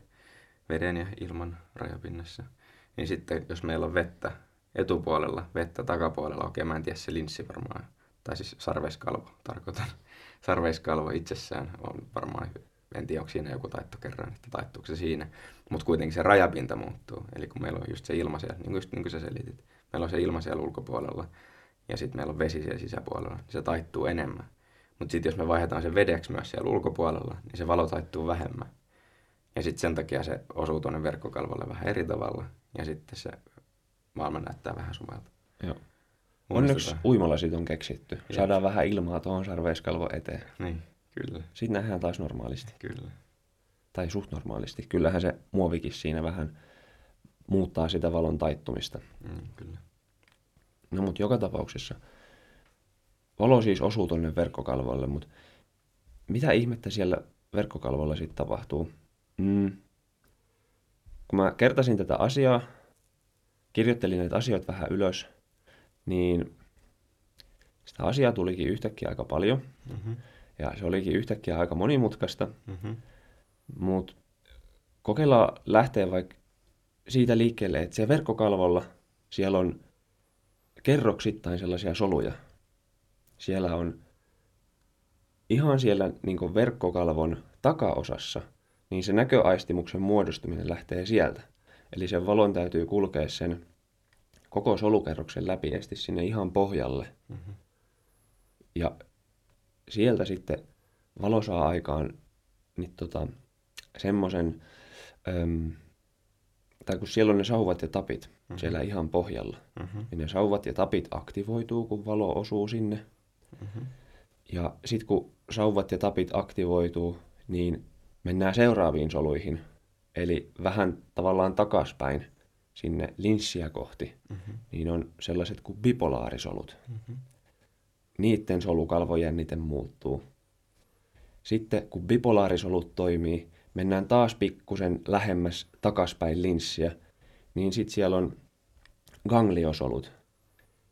veden ja ilman rajapinnassa. Niin sitten jos meillä on vettä etupuolella, vettä takapuolella, okei mä en tiedä se linssi varmaan, tai siis sarveiskalvo tarkoitan. Sarveiskalvo itsessään on varmaan, en tiedä onko siinä joku taitto kerran, että taittuuko se siinä, mutta kuitenkin se rajapinta muuttuu. Eli kun meillä on just se ilma siellä, niin kuin, just niin kuin sä selitit, meillä on se ilma siellä ulkopuolella ja sitten meillä on vesi siellä sisäpuolella, niin se taittuu enemmän. Mutta sitten jos me vaihdetaan se vedeksi myös siellä ulkopuolella, niin se valo taittuu vähemmän. Ja sitten sen takia se osuu tuonne verkkokalvolle vähän eri tavalla. Ja sitten se maailma näyttää vähän sumelta. Joo. Onneksi uimalasit on keksitty. Jep. Saadaan vähän ilmaa tuohon sarveiskalvo eteen. Niin, kyllä, Sitten nähdään taas normaalisti. kyllä. Tai suht normaalisti. Kyllähän se muovikin siinä vähän muuttaa sitä valon taittumista. Mm, kyllä. No mutta joka tapauksessa valo siis osuu tonne verkkokalvoille, mutta mitä ihmettä siellä verkkokalvolla sitten tapahtuu? Mm. Kun mä kertasin tätä asiaa, kirjoittelin näitä asioita vähän ylös, niin sitä asiaa tulikin yhtäkkiä aika paljon. Mm-hmm. Ja se olikin yhtäkkiä aika monimutkaista, Mm-hmm. mutta kokeillaan lähteä vaikka siitä liikkeelle, että siellä verkkokalvolla siellä on kerroksittain sellaisia soluja. Siellä on ihan siellä niin verkkokalvon takaosassa, niin se näköaistimuksen muodostuminen lähtee sieltä. Eli sen valon täytyy kulkea sen koko solukerroksen läpi esti sinne ihan pohjalle. Mm-hmm. Ja sieltä sitten valo saa aikaan niin tota, semmoisen, tai kun siellä on ne sauvat ja tapit mm-hmm. siellä ihan pohjalla, Mm-hmm. niin ne sauvat ja tapit aktivoituu, kun valo osuu sinne. Mm-hmm. Ja sitten kun sauvat ja tapit aktivoituu, niin mennään seuraaviin soluihin. Eli vähän tavallaan takaspäin sinne linssiä kohti. Mm-hmm. Niin on sellaiset kuin bipolaarisolut. Mm-hmm. niiden solukalvojännite muuttuu. Sitten kun bipolaarisolut toimii, mennään taas pikkusen lähemmäs takaspäin linssiä, niin sitten siellä on gangliosolut.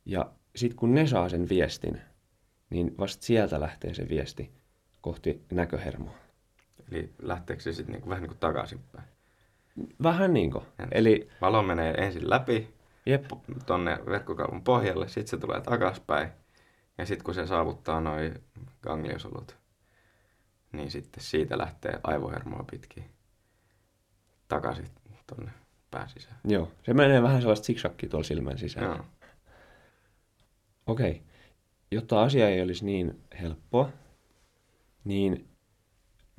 Ja sitten kun ne saa sen viestin, niin vasta sieltä lähtee se viesti kohti näköhermoa. Eli lähteekö se sitten niinku, vähän niin kuin takaisinpäin? Vähän niin kuin. Eli Valo menee ensin läpi jep, tonne verkkokalvon pohjalle, sitten se tulee takaspäin. Ja sitten kun se saavuttaa noin gangliosolut, niin sitten siitä lähtee aivohermoa pitkin takaisin tonne pääsisään. joo, se menee vähän sellaista siksakkia tuolla silmän sisällä. Joo. Okei. Jotta asia ei olisi niin helppoa, niin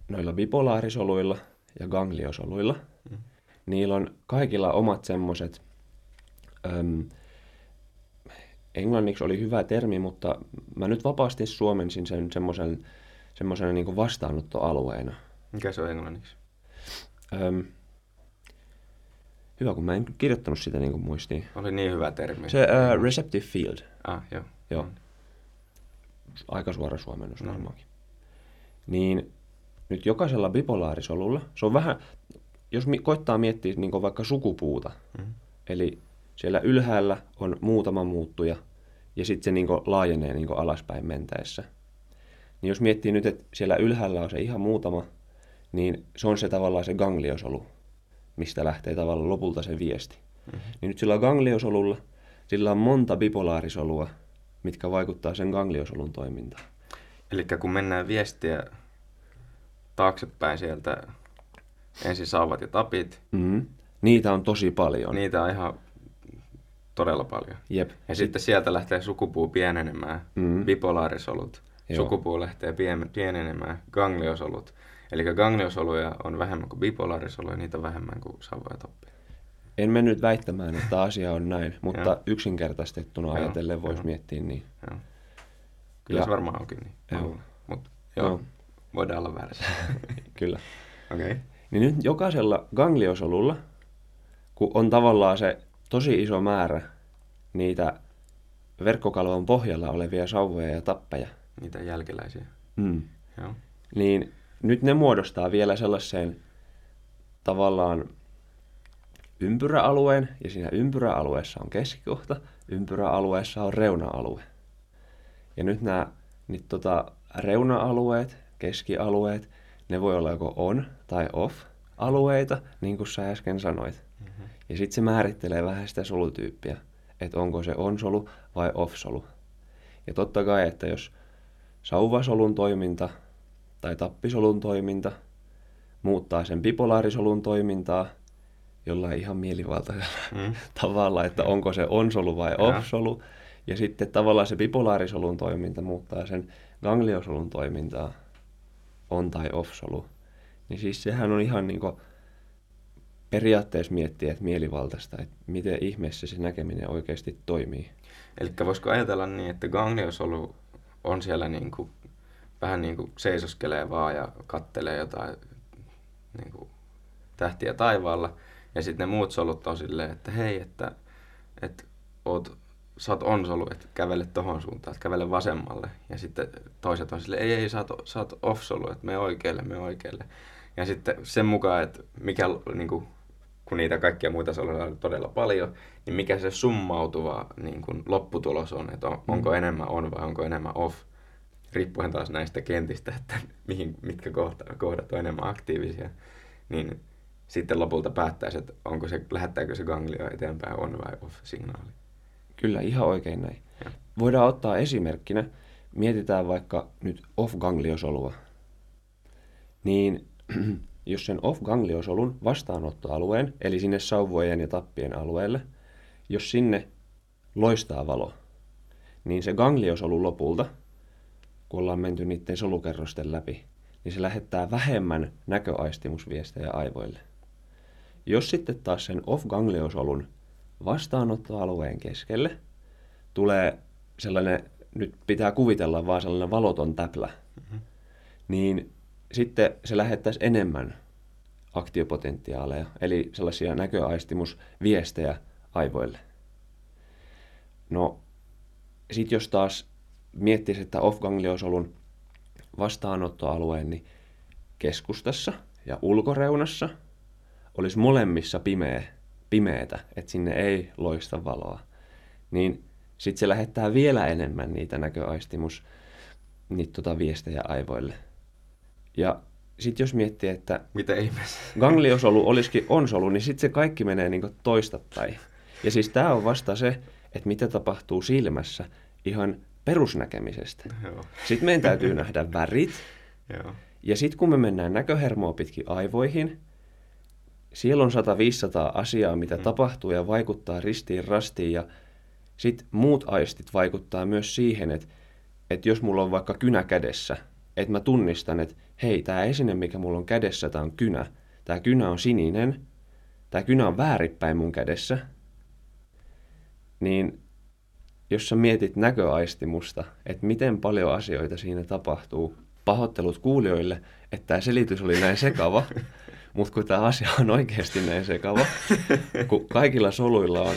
noilla bipolaarisoluilla ja gangliosoluilla, Mm. niillä on kaikilla omat semmoset, äm, englanniksi oli hyvä termi, mutta mä nyt vapaasti suomensin sen semmoisen semmoisena niin vastaanottoalueena. Mikä se on englanniksi? Öm, hyvä, kun mä en kirjoittanut sitä niin kuin muistiin. Oli niin hyvä termi. Se uh, receptive field, Ah, joo. joo. Aika suora suomennus No. varmaankin. Niin nyt jokaisella bipolaarisolulla, se on vähän, jos mi- koittaa miettiä niin vaikka sukupuuta, Mm. eli siellä ylhäällä on muutama muuttuja ja sitten se niin laajenee niin alaspäin mentäessä. Niin jos miettii nyt, että siellä ylhäällä on se ihan muutama, niin se on se tavallaan se gangliosolu, mistä lähtee tavallaan lopulta se viesti. Mm-hmm. Niin nyt sillä gangliosolulla, sillä on monta bipolaarisolua, mitkä vaikuttaa sen gangliosolun toimintaan. Eli kun mennään viestiä taaksepäin sieltä, ensin sauvat ja tapit, Mm-hmm. Niitä on tosi paljon. niitä on ihan todella paljon. Jep. Ja sitten sieltä lähtee sukupuu pienenemään, Mm. bipolaarisolut. Joo. Sukupuu lähtee pien- pienenemään, gangliosolut. Eli gangliosoluja on vähemmän kuin bipolaarisoluja, niitä on vähemmän kuin sauvoja ja tappia. En mennyt väittämään, että asia on näin, mutta Joo. yksinkertaistettuna ajatellen voisi miettiä niin. Joo. Kyllä Ja- se varmaan onkin niin. Joo. Mutta joo, Joo. voidaan olla väärässä. Kyllä. Okei. Okay. Niin nyt jokaisella gangliosolulla, kun on tavallaan se tosi iso määrä niitä verkkokalvon pohjalla olevia sauvoja ja tappeja, Niitä jälkeläisiä. mm. Joo. niin nyt ne muodostaa vielä sellaiseen tavallaan ympyräalueen ja siinä ympyräalueessa on keskikohta, ympyräalueessa on reuna-alue. Ja nyt nämä niin tota, reuna-alueet, keskialueet, ne voi olla joko on tai off alueita, niin kuin sä äsken sanoit. Mm-hmm. Ja sitten se määrittelee vähän sitä solutyyppiä, että onko se on-solu vai off-solu. Ja totta kai, että jos sauvasolun toiminta tai tappisolun toiminta muuttaa sen bipolaarisolun toimintaa jollain ihan mielivaltaisella mm. tavalla, että onko se on-solu vai off-solu. Ja sitten tavallaan se bipolaarisolun toiminta muuttaa sen gangliosolun toimintaa on- tai off-solu. Niin siis sehän on ihan niin periaatteessa miettiä, että mielivaltaista, että miten ihmeessä se näkeminen oikeasti toimii. Eli voisiko ajatella niin, että gangliosolu on siellä niin kuin, vähän niin kuin seisoskelee vaan ja kattelee jotain niin kuin tähtiä taivaalla. Ja sitten ne muut solut on silleen, että hei, että, että oot, sä oot on-solu, että kävele tohon suuntaan, että kävele vasemmalle. Ja sitten toiset on silleen, ei, ei, sä oot, sä oot off-solu, että me oikealle, me oikealle. Ja sitten sen mukaan, että mikä, niin kuin, kun niitä kaikkia muita soluja on todella paljon, niin mikä se summautuva niin kuin, lopputulos on, että on, onko enemmän on vai onko enemmän off riippuen taas näistä kentistä, että mihin, mitkä kohta, kohdat on enemmän aktiivisia, niin sitten lopulta päättäisi, että onko se, lähettääkö se ganglio eteenpäin on vai off signaali. Kyllä, ihan oikein näin. Ja. Voidaan ottaa esimerkkinä, mietitään vaikka nyt off-gangliosolua. Niin jos sen off-gangliosolun vastaanottoalueen, eli sinne sauvojen ja tappien alueelle, jos sinne loistaa valo, niin se gangliosolu lopulta – kun ollaan menty niiden solukerrosten läpi, niin se lähettää vähemmän näköaistimusviestejä aivoille. Jos sitten taas sen off-gangliosolun vastaanottoalueen keskelle tulee sellainen, nyt pitää kuvitella vaan sellainen valoton täplä, mm-hmm. niin sitten se lähettäisi enemmän aktiopotentiaaleja, eli sellaisia näköaistimusviestejä aivoille. No, sitten jos taas miettisi, että off-gangliosolun vastaanottoalueen niin keskustassa ja ulkoreunassa olisi molemmissa pimeä, pimeätä, että sinne ei loista valoa, niin sitten se lähettää vielä enemmän niitä näköaistimus niitä tota viestejä aivoille. Ja sitten jos miettii, että Mitä ihmeessä? gangliosolu olisikin on-solu, niin sitten se kaikki menee niin toistapäin. Ja siis tämä on vasta se, että mitä tapahtuu silmässä ihan perusnäkemisestä. Joo. Sitten meidän täytyy nähdä värit. Joo. Ja sitten kun me mennään näköhermoa pitkin aivoihin, siellä on 100-500 asiaa, mitä mm. tapahtuu ja vaikuttaa ristiin rastiin. Ja sitten muut aistit vaikuttaa myös siihen, että, että jos mulla on vaikka kynä kädessä, että mä tunnistan, että hei, tämä esine, mikä mulla on kädessä, tämä on kynä. Tämä kynä on sininen, tämä kynä on vääripäin mun kädessä, niin jos sä mietit näköaistimusta, että miten paljon asioita siinä tapahtuu, pahoittelut kuulijoille, että tämä selitys oli näin sekava, mutta kun tämä asia on oikeasti näin sekava, kun kaikilla soluilla on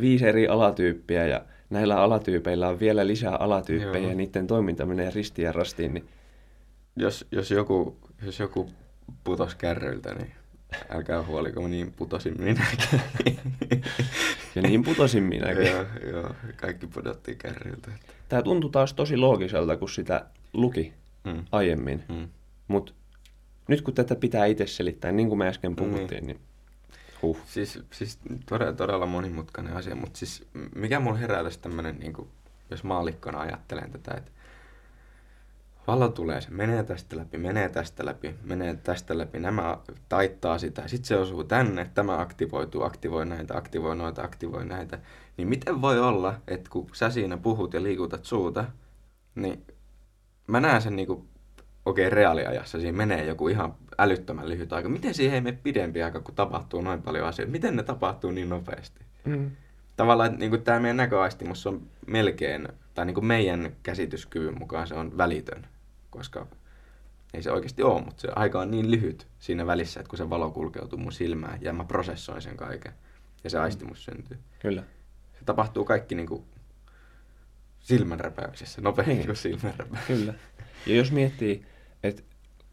viisi eri alatyyppiä ja näillä alatyypeillä on vielä lisää alatyyppejä Joo. ja niiden toiminta menee ristiin ja rastiin, niin... Jos, jos, joku, jos joku putos kärryiltä, niin älkää huoliko, niin putosin minäkin. ja niin putosin minäkin. joo, joo, kaikki pudottiin kärryiltä. Tämä tuntui taas tosi loogiselta, kun sitä luki mm. aiemmin. Mm. Mutta nyt kun tätä pitää itse selittää, niin kuin me äsken puhuttiin, mm. niin huh. Siis, siis todella, todella monimutkainen asia, mutta siis mikä mulla herää tässä tämmöinen, niin jos maallikkona ajattelen tätä, että valo tulee, se menee tästä läpi, menee tästä läpi, menee tästä läpi, nämä taittaa sitä, sitten se osuu tänne, tämä aktivoituu, aktivoi näitä, aktivoi noita, aktivoi näitä. Niin miten voi olla, että kun sä siinä puhut ja liikutat suuta, niin mä näen sen niinku okei okay, reaaliajassa, siinä menee joku ihan älyttömän lyhyt aika. Miten siihen ei mene pidempi aika, kun tapahtuu noin paljon asioita? Miten ne tapahtuu niin nopeasti? Mm. Tavallaan, että niin tämä meidän näköaistimus on melkein, tai niin kuin meidän käsityskyvyn mukaan se on välitön koska ei se oikeasti ole, mutta se aika on niin lyhyt siinä välissä, että kun se valo kulkeutuu mun silmään ja mä prosessoin sen kaiken ja se mm. aistimus syntyy. Kyllä. Se tapahtuu kaikki niin kuin silmänräpäyksessä, niin. kuin silmänräpäyksessä. Kyllä. Ja jos miettii, että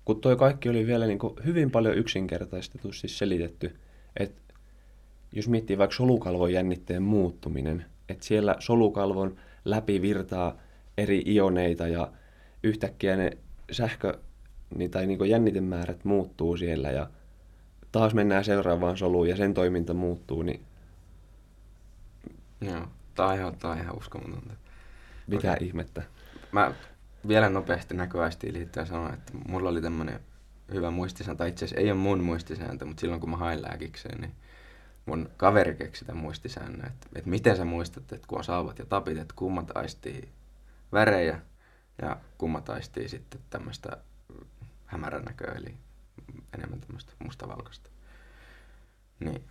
kun toi kaikki oli vielä niin kuin hyvin paljon yksinkertaistetusti selitetty, että jos miettii vaikka solukalvon jännitteen muuttuminen, että siellä solukalvon läpi virtaa eri ioneita ja yhtäkkiä ne sähkö tai niin jännitemäärät muuttuu siellä ja taas mennään seuraavaan soluun ja sen toiminta muuttuu, niin Joo, tämä aiheuttaa ihan uskomatonta. mitä okay. ihmettä. Mä vielä nopeasti näköaistiin liittyen sanoa, että mulla oli tämmönen hyvä muistisääntö, itse asiassa ei ole mun muistisääntö, mutta silloin kun mä hain lääkikseen, niin mun kaveri keksi tämän muistisäännön, että, että miten sä muistat, että kun on salvat ja tapit, että kummat aistii värejä ja kummat aistii sitten tämmöistä hämärän näköä, eli enemmän tämmöistä mustavalkoista. Niin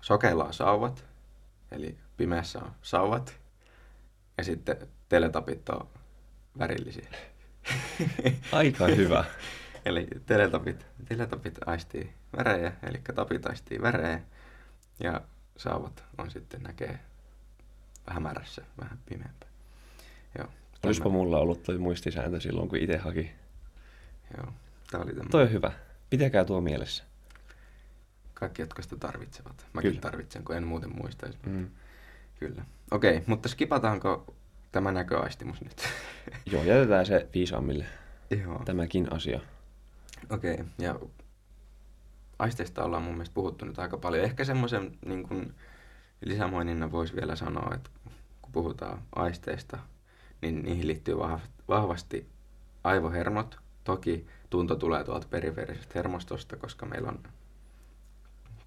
sokeilla on sauvat, eli pimeässä on sauvat, ja sitten teletapit on värillisiä. Aika hyvä. eli teletapit, teletapit aistii värejä, eli tapit aistii värejä, ja sauvat on sitten näkee hämärässä vähän pimeämpää. Joo. Olisipa mulla ollut toi muistisääntö silloin, kun itse haki. Joo, tää oli tämmöinen. Toi on hyvä. Pitäkää tuo mielessä. Kaikki, jotka sitä tarvitsevat. Mäkin Kyllä. Tarvitsen, kun en muuten muistaisi. Mm. Kyllä. Okei, mutta skipataanko tämä näköaistimus nyt? Joo, jätetään se viisaammille, Joo. tämäkin asia. Okei, ja aisteista ollaan mun mielestä puhuttu nyt aika paljon. Ehkä semmoisen niin kuin lisämoininnan voisi vielä sanoa, että kun puhutaan aisteista, niin niihin liittyy vahv- vahvasti aivohermot. Toki tunto tulee tuolta periferisestä hermostosta, koska meillä on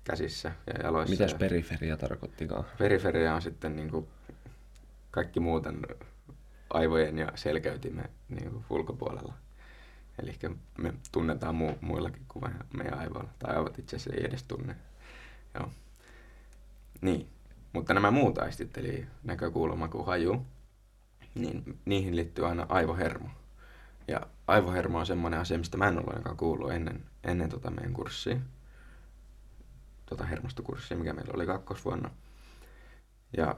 käsissä ja jaloissa. Mitäs periferia tarkoittikaan? periferia on sitten niin kuin kaikki muuten aivojen ja selkäytimen niin kuin ulkopuolella. Eli me tunnetaan mu- muillakin kuin meidän aivoilla. Tai aivot itse asiassa ei edes tunne. Joo. Niin. Mutta nämä muut aistit, eli näkökuulo, maku, haju, niin niihin liittyy aina aivohermo. Ja aivohermo on semmoinen asia, mistä mä en ollut ainakaan kuullut ennen, ennen tota meidän kurssia. Tota hermostokurssia, mikä meillä oli kakkosvuonna. Ja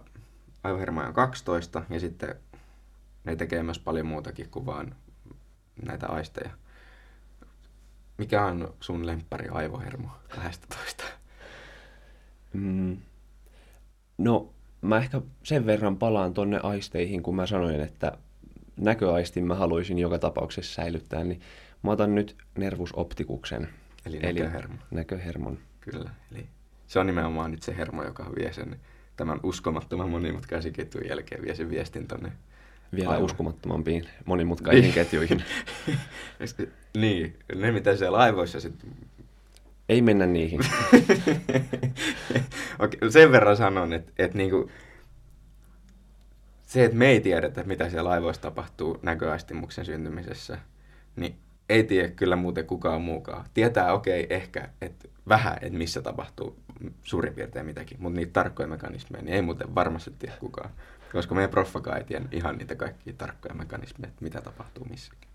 aivohermoja on 12 ja sitten ne tekee myös paljon muutakin kuin vaan näitä aisteja. Mikä on sun lemppari aivohermo 12? Mm. No, mä ehkä sen verran palaan tonne aisteihin, kun mä sanoin, että näköaistin mä haluaisin joka tapauksessa säilyttää, niin mä otan nyt nervusoptikuksen, Eli Eli- näköhermo. näköhermon. Kyllä. Eli se on nimenomaan nyt se hermo, joka vie sen tämän uskomattoman monimutkaisen ketjun jälkeen vie sen viestin tonne Vielä Aivan. uskomattomampiin monimutkaisiin ketjuihin. niin, ne mitä siellä aivoissa sitten... Ei mennä niihin. Okei, sen verran sanon, että, että niinku, se, että me ei tiedetä, mitä siellä aivoissa tapahtuu näköaistimuksen syntymisessä, niin ei tiedä kyllä muuten kukaan muukaan. Tietää, okei, okay, ehkä, että vähän, että missä tapahtuu suurin piirtein mitäkin, mutta niitä tarkkoja mekanismeja, niin ei muuten varmasti tiedä kukaan. Koska meidän proffakaan ei tiedä ihan niitä kaikkia tarkkoja mekanismeja, että mitä tapahtuu missäkin.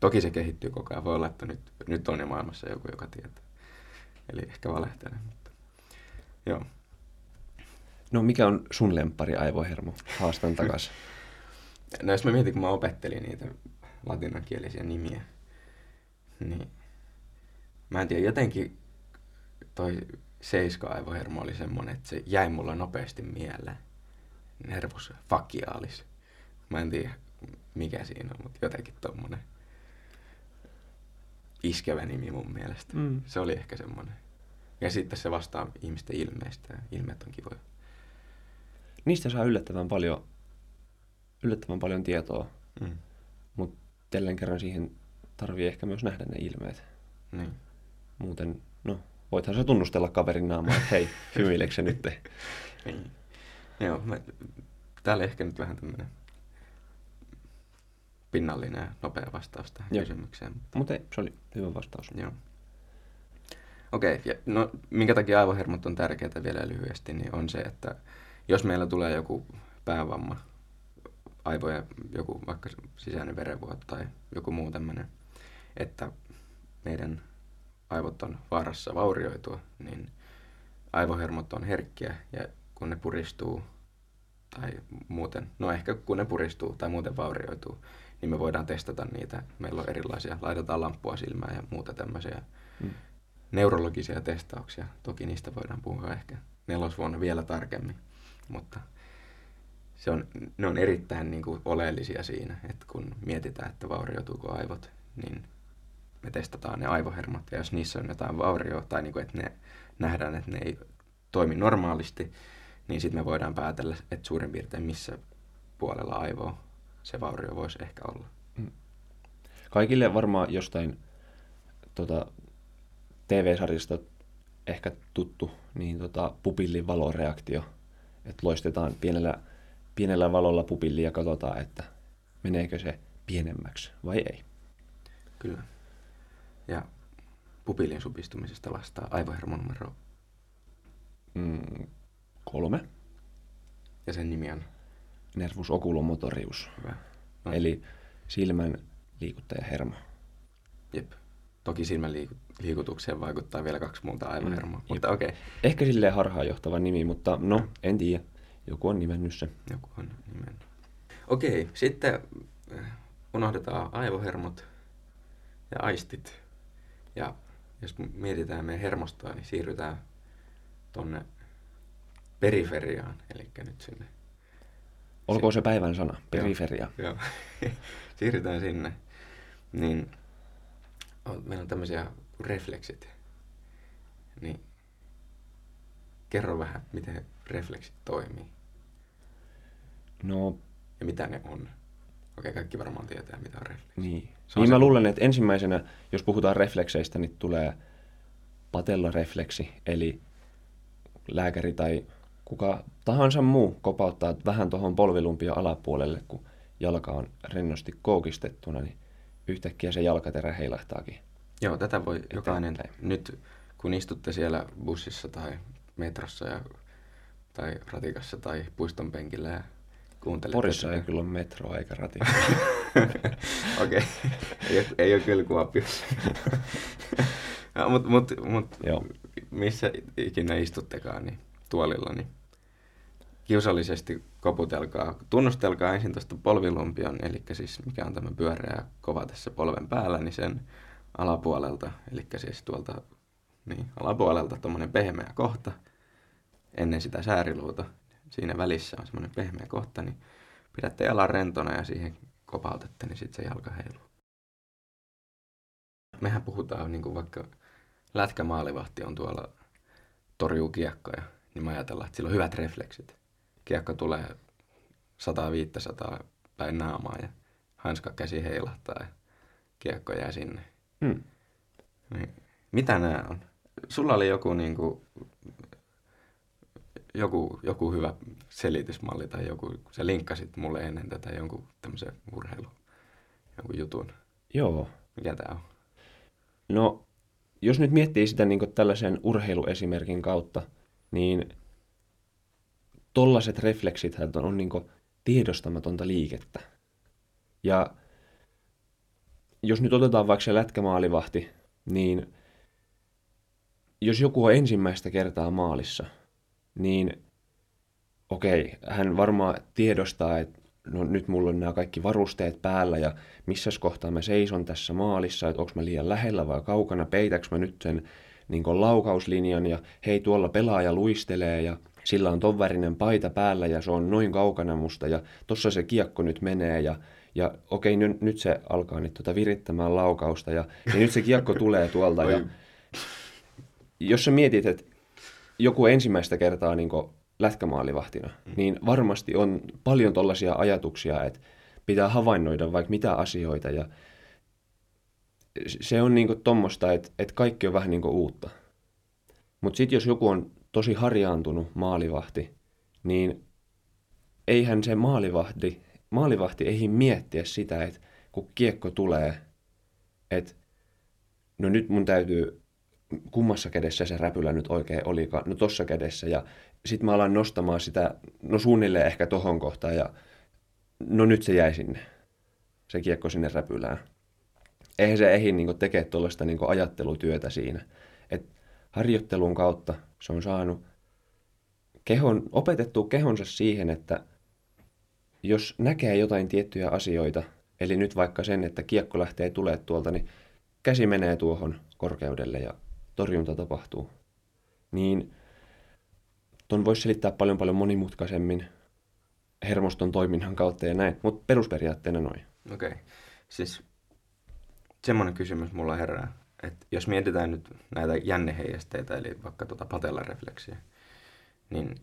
Toki se kehittyy koko ajan. Voi olla, että nyt, nyt on jo maailmassa joku, joka tietää. Eli ehkä valehtelen, mutta joo. No, mikä on sun lemppari aivohermo? Haastan takas. No jos mä mietin, kun mä opettelin niitä latinankielisiä nimiä, niin mä en tiedä, jotenkin toi seiska-aivohermo oli semmonen, että se jäi mulla nopeasti mieleen. Nervus facialis. Mä en tiedä, mikä siinä on, mutta jotenkin tommonen iskevä nimi mun mielestä. Mm. Se oli ehkä semmonen. Ja sitten se vastaa ihmisten ilmeistä. ja Ilmeet on kivoja. Niistä saa yllättävän paljon, yllättävän paljon tietoa, Mm. mutta jälleen kerran siihen tarvii ehkä myös nähdä ne ilmeet. Niin. Muuten, no, voithan sä tunnustella kaverin naamaa, että hei, hymyileekö se nyt? Niin. Joo, mä, tää oli ehkä nyt vähän tämmönen pinnallinen ja nopea vastaus tähän Joo. kysymykseen. Mutta ei, se oli hyvä vastaus. Joo. Okei, okay, ja no minkä takia aivohermot on tärkeää vielä lyhyesti, niin on se, että jos meillä tulee joku päävamma, aivojen joku vaikka sisäinen verenvuoto tai joku muu tämmöinen, että meidän aivot on vaarassa vaurioitua, niin aivohermot on herkkiä ja kun ne puristuu tai muuten, no ehkä kun ne puristuu tai muuten vaurioituu, niin me voidaan testata niitä. Meillä on erilaisia, laitetaan lamppua silmään ja muuta tämmöisiä Mm. neurologisia testauksia. Toki niistä voidaan puhua ehkä nelosvuonna vielä tarkemmin, mutta se on, ne on erittäin niin kuin oleellisia siinä, että kun mietitään, että vaurioituuko aivot, niin me testataan ne aivohermot, ja jos niissä on jotain vaurioa, tai niin kuin, että ne nähdään, että ne ei toimi normaalisti, niin sitten me voidaan päätellä, että suurin piirtein missä puolella aivoa se vaurio voisi ehkä olla. Mm. Kaikille varmaan jostain tota, TV-sarjasta ehkä tuttu, niin tota, pupillin valoreaktio. Että loistetaan pienellä, pienellä valolla pupilli ja katsotaan, että meneekö se pienemmäksi vai ei. Kyllä. Ja pupillin supistumisesta vastaa aivohermo numero mm, kolme. Ja sen nimi on? Nervus oculomotorius. Hyvä. No. Eli silmän liikuttajahermo. Jep. Toki silmän liikutukseen vaikuttaa vielä kaksi muuta aivohermoa, mm, mutta okei. Okay. Ehkä silleen harhaanjohtava nimi, mutta no, en tiedä. Joku on nimennyt sen. Joku on nimennyt. Okei, okay, sitten äh, unohdetaan aivohermot ja aistit. Ja jos mietitään meidän hermostoa, niin siirrytään tonne periferiaan, eli nyt sinne. Olkoon se päivän sana, periferia. Joo, joo. siirrytään sinne. Niin meillä on tämmöisiä refleksit. Niin kerro vähän, miten refleksit toimii. No... Ja mitä ne on. Okei, kaikki varmaan tietää, mitä on refleksi. Niin, niin se... mä luulen, että ensimmäisenä, jos puhutaan reflekseistä, niin tulee patellorefleksi, eli lääkäri tai kuka tahansa muu kopauttaa vähän tuohon polvilumpion alapuolelle, kun jalka on rennosti koukistettuna, niin yhtäkkiä se jalkaterä heilahtaakin. Joo, tätä voi eteenpäin. jokainen nyt, kun istutte siellä bussissa tai metrossa ja, tai ratikassa tai puiston penkillä ja kuuntelette. Porissa tätä. ei kyllä ole metroa eikä ratikkaa. Okei, okay. ei, ei ole kyllä Kuopiossa. no, Mutta mut, mut, missä ikinä istuttekaan niin tuolilla, niin kiusallisesti koputelkaa. Tunnustelkaa ensin tuosta polvilumpion, eli siis mikä on tämä pyöreä kova tässä polven päällä, niin sen alapuolelta, eli siis tuolta niin, alapuolelta tuommoinen pehmeä kohta ennen sitä sääriluuta. Siinä välissä on semmoinen pehmeä kohta, niin pidätte jalan rentona ja siihen kopautette, niin sitten se jalka heiluu. Mehän puhutaan niin kuin vaikka lätkämaalivahti on tuolla torjuu kiekkoja, niin mä ajatellaan, että sillä on hyvät refleksit. Kiekko tulee 100-500 päin naamaa ja hanska käsi heilahtaa ja kiekko jää sinne. Hmm. Niin, mitä nämä on? Sulla oli joku, niin kuin, joku, joku hyvä selitysmalli tai joku, sä linkkasit mulle ennen tätä jonkun tämmöisen urheilu, jonkun jutun. Joo. Mikä tämä on? No, jos nyt miettii sitä niin tällaisen urheiluesimerkin kautta, niin tollaset refleksit on niin tiedostamatonta liikettä. Ja jos nyt otetaan vaikka se lätkämaalivahti, niin jos joku on ensimmäistä kertaa maalissa, niin okei, hän varmaan tiedostaa, että no nyt mulla on nämä kaikki varusteet päällä ja missä kohtaa mä seison tässä maalissa, että onko mä liian lähellä vai kaukana, peitäks mä nyt sen niin laukauslinjan ja hei tuolla pelaaja luistelee ja sillä on ton värinen paita päällä ja se on noin kaukana musta ja tossa se kiekko nyt menee ja ja okei, nyt, nyt se alkaa nyt tuota virittämään laukausta ja, ja nyt se kiekko tulee tuolta. Ja, jos sä mietit, että joku ensimmäistä kertaa niin lätkämaalivahtina, mm. niin varmasti on paljon tällaisia ajatuksia, että pitää havainnoida vaikka mitä asioita ja se on niin tuommoista, että, että kaikki on vähän niin uutta. Mutta sitten jos joku on tosi harjaantunut maalivahti, niin eihän se maalivahti maalivahti ei miettiä sitä, että kun kiekko tulee, että no nyt mun täytyy, kummassa kädessä se räpylä nyt oikein olikaan, no tossa kädessä, ja sitten mä alan nostamaan sitä, no suunnilleen ehkä tohon kohtaan, ja no nyt se jäi sinne, se kiekko sinne räpylään. Eihän se ehdi niin tekee tuollaista niin ajattelutyötä siinä. Et harjoittelun kautta se on saanut kehon, opetettu kehonsa siihen, että jos näkee jotain tiettyjä asioita, eli nyt vaikka sen, että kiekko lähtee tulee tuolta, niin käsi menee tuohon korkeudelle ja torjunta tapahtuu. Niin ton voisi selittää paljon paljon monimutkaisemmin hermoston toiminnan kautta ja näin, mutta perusperiaatteena noin. Okei. Okay. Siis semmoinen kysymys mulla herää, että jos mietitään nyt näitä jänneheijasteita, eli vaikka tuota patellarefleksiä, niin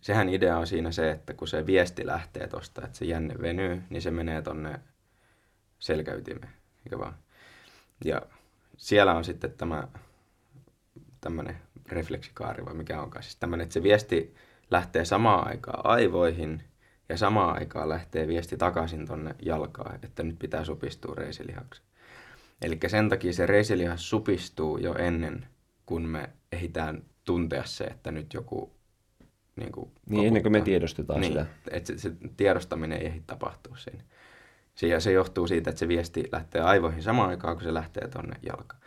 sehän idea on siinä se, että kun se viesti lähtee tuosta, että se jänne venyy, niin se menee tonne selkäytimeen, eikö vaan? Ja siellä on sitten tämä tämmöinen refleksikaari vai mikä onkaan. Siis tämmöinen, että se viesti lähtee samaan aikaan aivoihin ja samaan aikaan lähtee viesti takaisin tonne jalkaan, että nyt pitää supistua reisilihaksi. Eli sen takia se reisilihas supistuu jo ennen kuin me ehditään tuntea se, että nyt joku niin, kuin niin ennen kuin me tiedostetaan niin, sitä. Että se, se tiedostaminen ei ehdi tapahtua siinä. Se, se johtuu siitä, että se viesti lähtee aivoihin samaan aikaan, kun se lähtee tuonne jalkaan.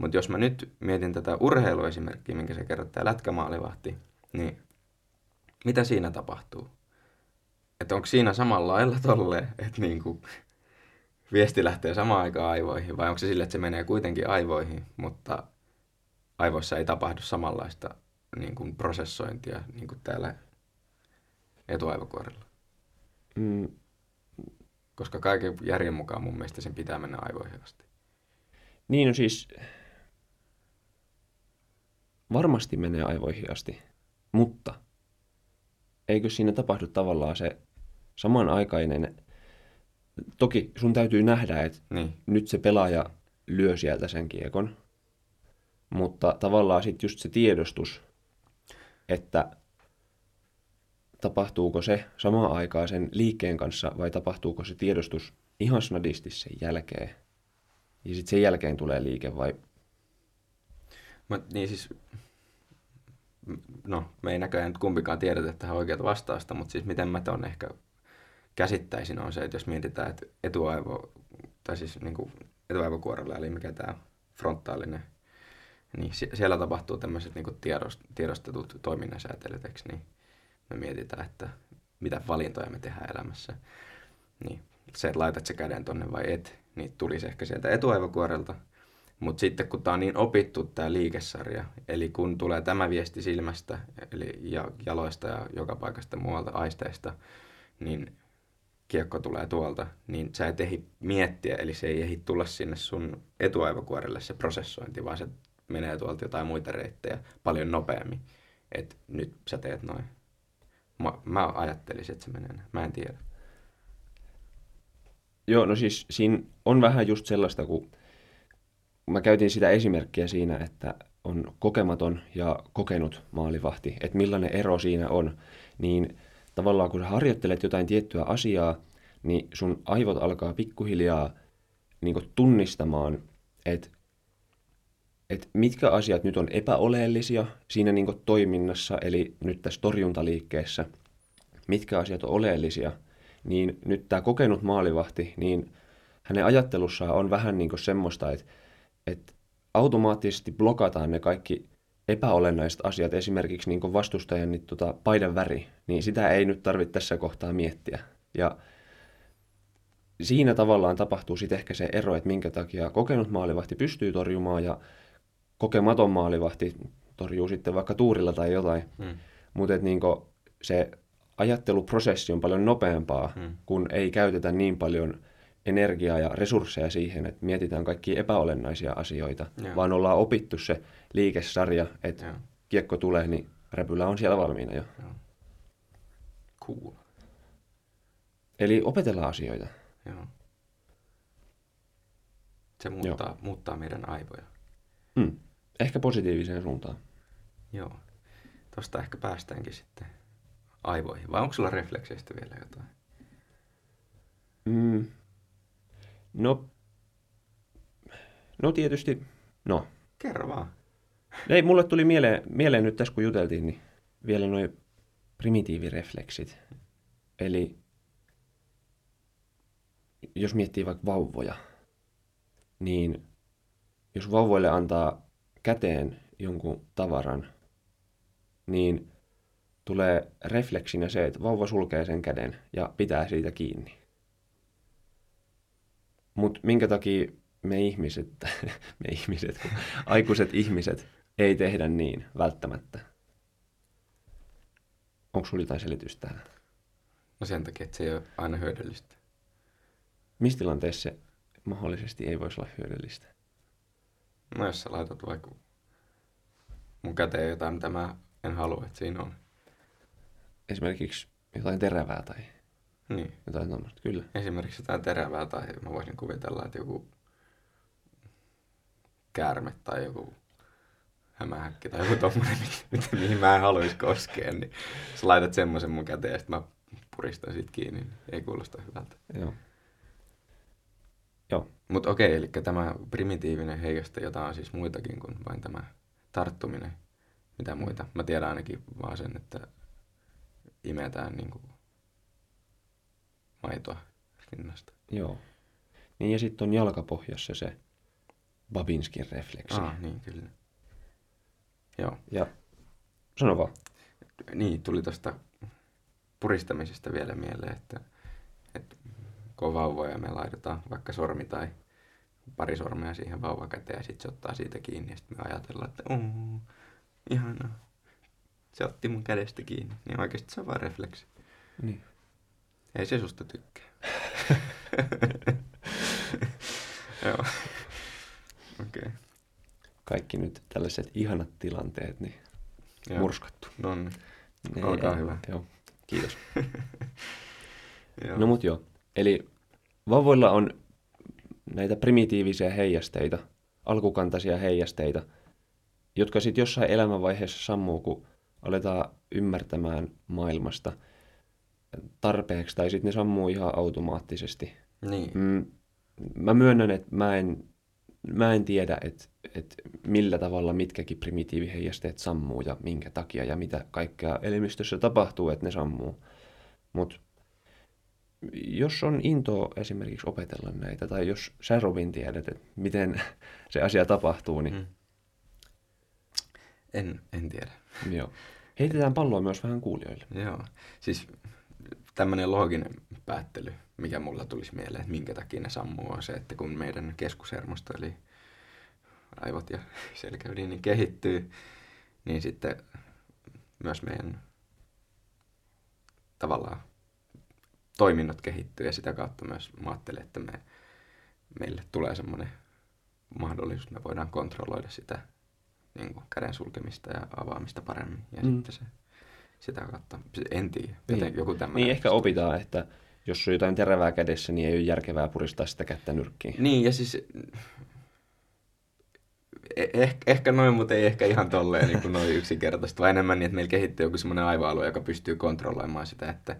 Mutta jos mä nyt mietin tätä urheiluesimerkkiä, minkä se kerrot, tämä lätkämaalivahti, niin mitä siinä tapahtuu? Että onko siinä samalla lailla tolle, että niinku viesti lähtee samaan aikaan aivoihin, vai onko se sille, että se menee kuitenkin aivoihin, mutta aivoissa ei tapahdu samanlaista niin kuin prosessointia niin kuin täällä etuaivokuorella? Mm. Koska kaiken järjen mukaan mun mielestä sen pitää mennä aivoihin asti. Niin, no siis varmasti menee aivoihin asti, mutta eikö siinä tapahdu tavallaan se samanaikainen, toki sun täytyy nähdä, että niin. nyt se pelaaja lyö sieltä sen kiekon, mutta tavallaan sitten just se tiedostus, että tapahtuuko se samaan aikaan sen liikkeen kanssa vai tapahtuuko se tiedostus ihan snadisti sen jälkeen. Ja sitten sen jälkeen tulee liike vai... Mä, niin siis, no me ei näköjään kumpikaan tiedetä tähän oikeaa vastausta, mutta siis miten mä ton ehkä käsittäisin on se, että jos mietitään, että etuaivo, tai siis niin kuin etuaivokuorella, eli mikä tämä frontaalinen niin siellä tapahtuu tämmöiset niin tiedost, tiedostetut toiminnan säätelyt, niin me mietitään, että mitä valintoja me tehdään elämässä. Niin se, että laitat se käden tonne vai et, niin tulisi ehkä sieltä etuaivokuorelta. Mutta sitten kun tämä on niin opittu tämä liikesarja, eli kun tulee tämä viesti silmästä, eli ja jaloista ja joka paikasta muualta aisteista, niin kiekko tulee tuolta, niin sä et ehdi miettiä, eli se ei ehdi tulla sinne sun etuaivokuorelle se prosessointi, vaan se menee tuolta jotain muita reittejä paljon nopeammin. Että nyt sä teet noin. Mä, mä ajattelisin, että se menee näin. Mä en tiedä. Joo, no siis siinä on vähän just sellaista, kun mä käytin sitä esimerkkiä siinä, että on kokematon ja kokenut maalivahti, että millainen ero siinä on, niin tavallaan kun sä harjoittelet jotain tiettyä asiaa, niin sun aivot alkaa pikkuhiljaa niin tunnistamaan, että että mitkä asiat nyt on epäoleellisia siinä niin toiminnassa, eli nyt tässä torjuntaliikkeessä, mitkä asiat on oleellisia, niin nyt tämä kokenut maalivahti, niin hänen ajattelussaan on vähän niin semmoista, että, että automaattisesti blokataan ne kaikki epäolennaiset asiat, esimerkiksi niin vastustajan niin tota, paidan väri, niin sitä ei nyt tarvitse tässä kohtaa miettiä. Ja siinä tavallaan tapahtuu sitten ehkä se ero, että minkä takia kokenut maalivahti pystyy torjumaan ja kokematon maalivahti torjuu sitten vaikka tuurilla tai jotain. Hmm. Mutta niin se ajatteluprosessi on paljon nopeampaa, hmm. kun ei käytetä niin paljon energiaa ja resursseja siihen, että mietitään kaikki epäolennaisia asioita, Joo. vaan ollaan opittu se liikesarja, että Joo. kiekko tulee, niin räpylä on siellä valmiina jo. Joo. Cool. Eli opetellaan asioita. Joo. Se muuttaa, Joo. muuttaa meidän aivoja. Hmm. Ehkä positiiviseen suuntaan. Joo. Tuosta ehkä päästäänkin sitten aivoihin. Vai onko sulla reflekseistä vielä jotain? Mm. No, no tietysti, no. Kerro vaan. Ei, mulle tuli mieleen, mieleen nyt tässä kun juteltiin, niin vielä noin primitiivirefleksit. Eli jos miettii vaikka vauvoja, niin jos vauvoille antaa käteen jonkun tavaran, niin tulee refleksinä se, että vauva sulkee sen käden ja pitää siitä kiinni. Mutta minkä takia me ihmiset, me ihmiset, aikuiset ihmiset, ei tehdä niin välttämättä. Onko sulla jotain selitystä tähän? No sen takia, että se ei ole aina hyödyllistä. Missä tilanteessa se mahdollisesti ei voisi olla hyödyllistä? No jos sä laitat vaikka mun käteen jotain, mitä mä en halua, että siinä on. Esimerkiksi jotain terävää tai Niin. jotain tuommoista. Kyllä. Esimerkiksi jotain terävää tai mä voisin kuvitella, että joku käärme tai joku hämähäkki tai joku tommonen, mitä, mihin mä en haluaisi koskea, niin sä laitat semmoisen mun käteen ja sit mä puristan siitä kiinni, niin ei kuulosta hyvältä. Joo. Joo. Mutta okei, eli tämä primitiivinen heijaste, jota on siis muitakin kuin vain tämä tarttuminen. Mitä muita? Mä tiedän ainakin vaan sen, että imetään niinku maitoa rinnasta. Joo. Niin ja sitten on jalkapohjassa se Babinskin refleksi. Ah, niin kyllä. Joo. Ja sano vaan. Niin, tuli tuosta puristamisesta vielä mieleen, että, että kun on vauvoja me laitetaan vaikka sormi tai pari sormea siihen vauvakäteen ja sitten se ottaa siitä kiinni ja sitten me ajatellaan, että oh, ihanaa. Se otti mun kädestä kiinni. Niin oikeasti se on vaan refleksi. Niin. Ei se susta tykkää. Joo. Okei. Okay. Kaikki nyt tällaiset ihanat tilanteet, niin Joo. murskattu. No niin. Ei- Olkaa hyvä. Joo, kiitos. Joo. No mut joo. Eli vauvoilla on näitä primitiivisiä heijasteita, alkukantaisia heijasteita, jotka sitten jossain elämänvaiheessa sammuu, kun aletaan ymmärtämään maailmasta tarpeeksi, tai sitten ne sammuu ihan automaattisesti. Niin. Mm, mä myönnän, että mä en, mä en tiedä, että, että millä tavalla mitkäkin primitiiviheijasteet sammuu ja minkä takia ja mitä kaikkea elimistössä tapahtuu, että ne sammuu. Mutta jos on into esimerkiksi opetella näitä, tai jos sä Robin tiedät, että miten se asia tapahtuu, niin Mm. En, en tiedä. joo. Heitetään palloa myös vähän kuulijoille. Joo. Siis tämmöinen looginen päättely, mikä mulla tulisi mieleen, että minkä takia ne sammuu, on se, että kun meidän keskushermosto, eli aivot ja selkäydin, niin kehittyy, niin sitten myös meidän tavallaan toiminnot kehittyy ja sitä kautta myös mä ajattelen, että me, meille tulee semmoinen mahdollisuus, että me voidaan kontrolloida sitä niin kuin käden sulkemista ja avaamista paremmin ja Mm. sitten se sitä kautta, en tiedä, joten Niin. joku tämmöinen. Niin ehkä opitaan, että jos on jotain terävää kädessä, niin ei ole järkevää puristaa sitä kättä nyrkkiin. Niin, ja siis eh- ehkä, ehkä noin, mutta ei ehkä ihan tolleen niin kuin noin yksinkertaisesti, vaan enemmän niin, että meillä kehittyy joku semmoinen aivoalue, joka pystyy kontrolloimaan sitä, että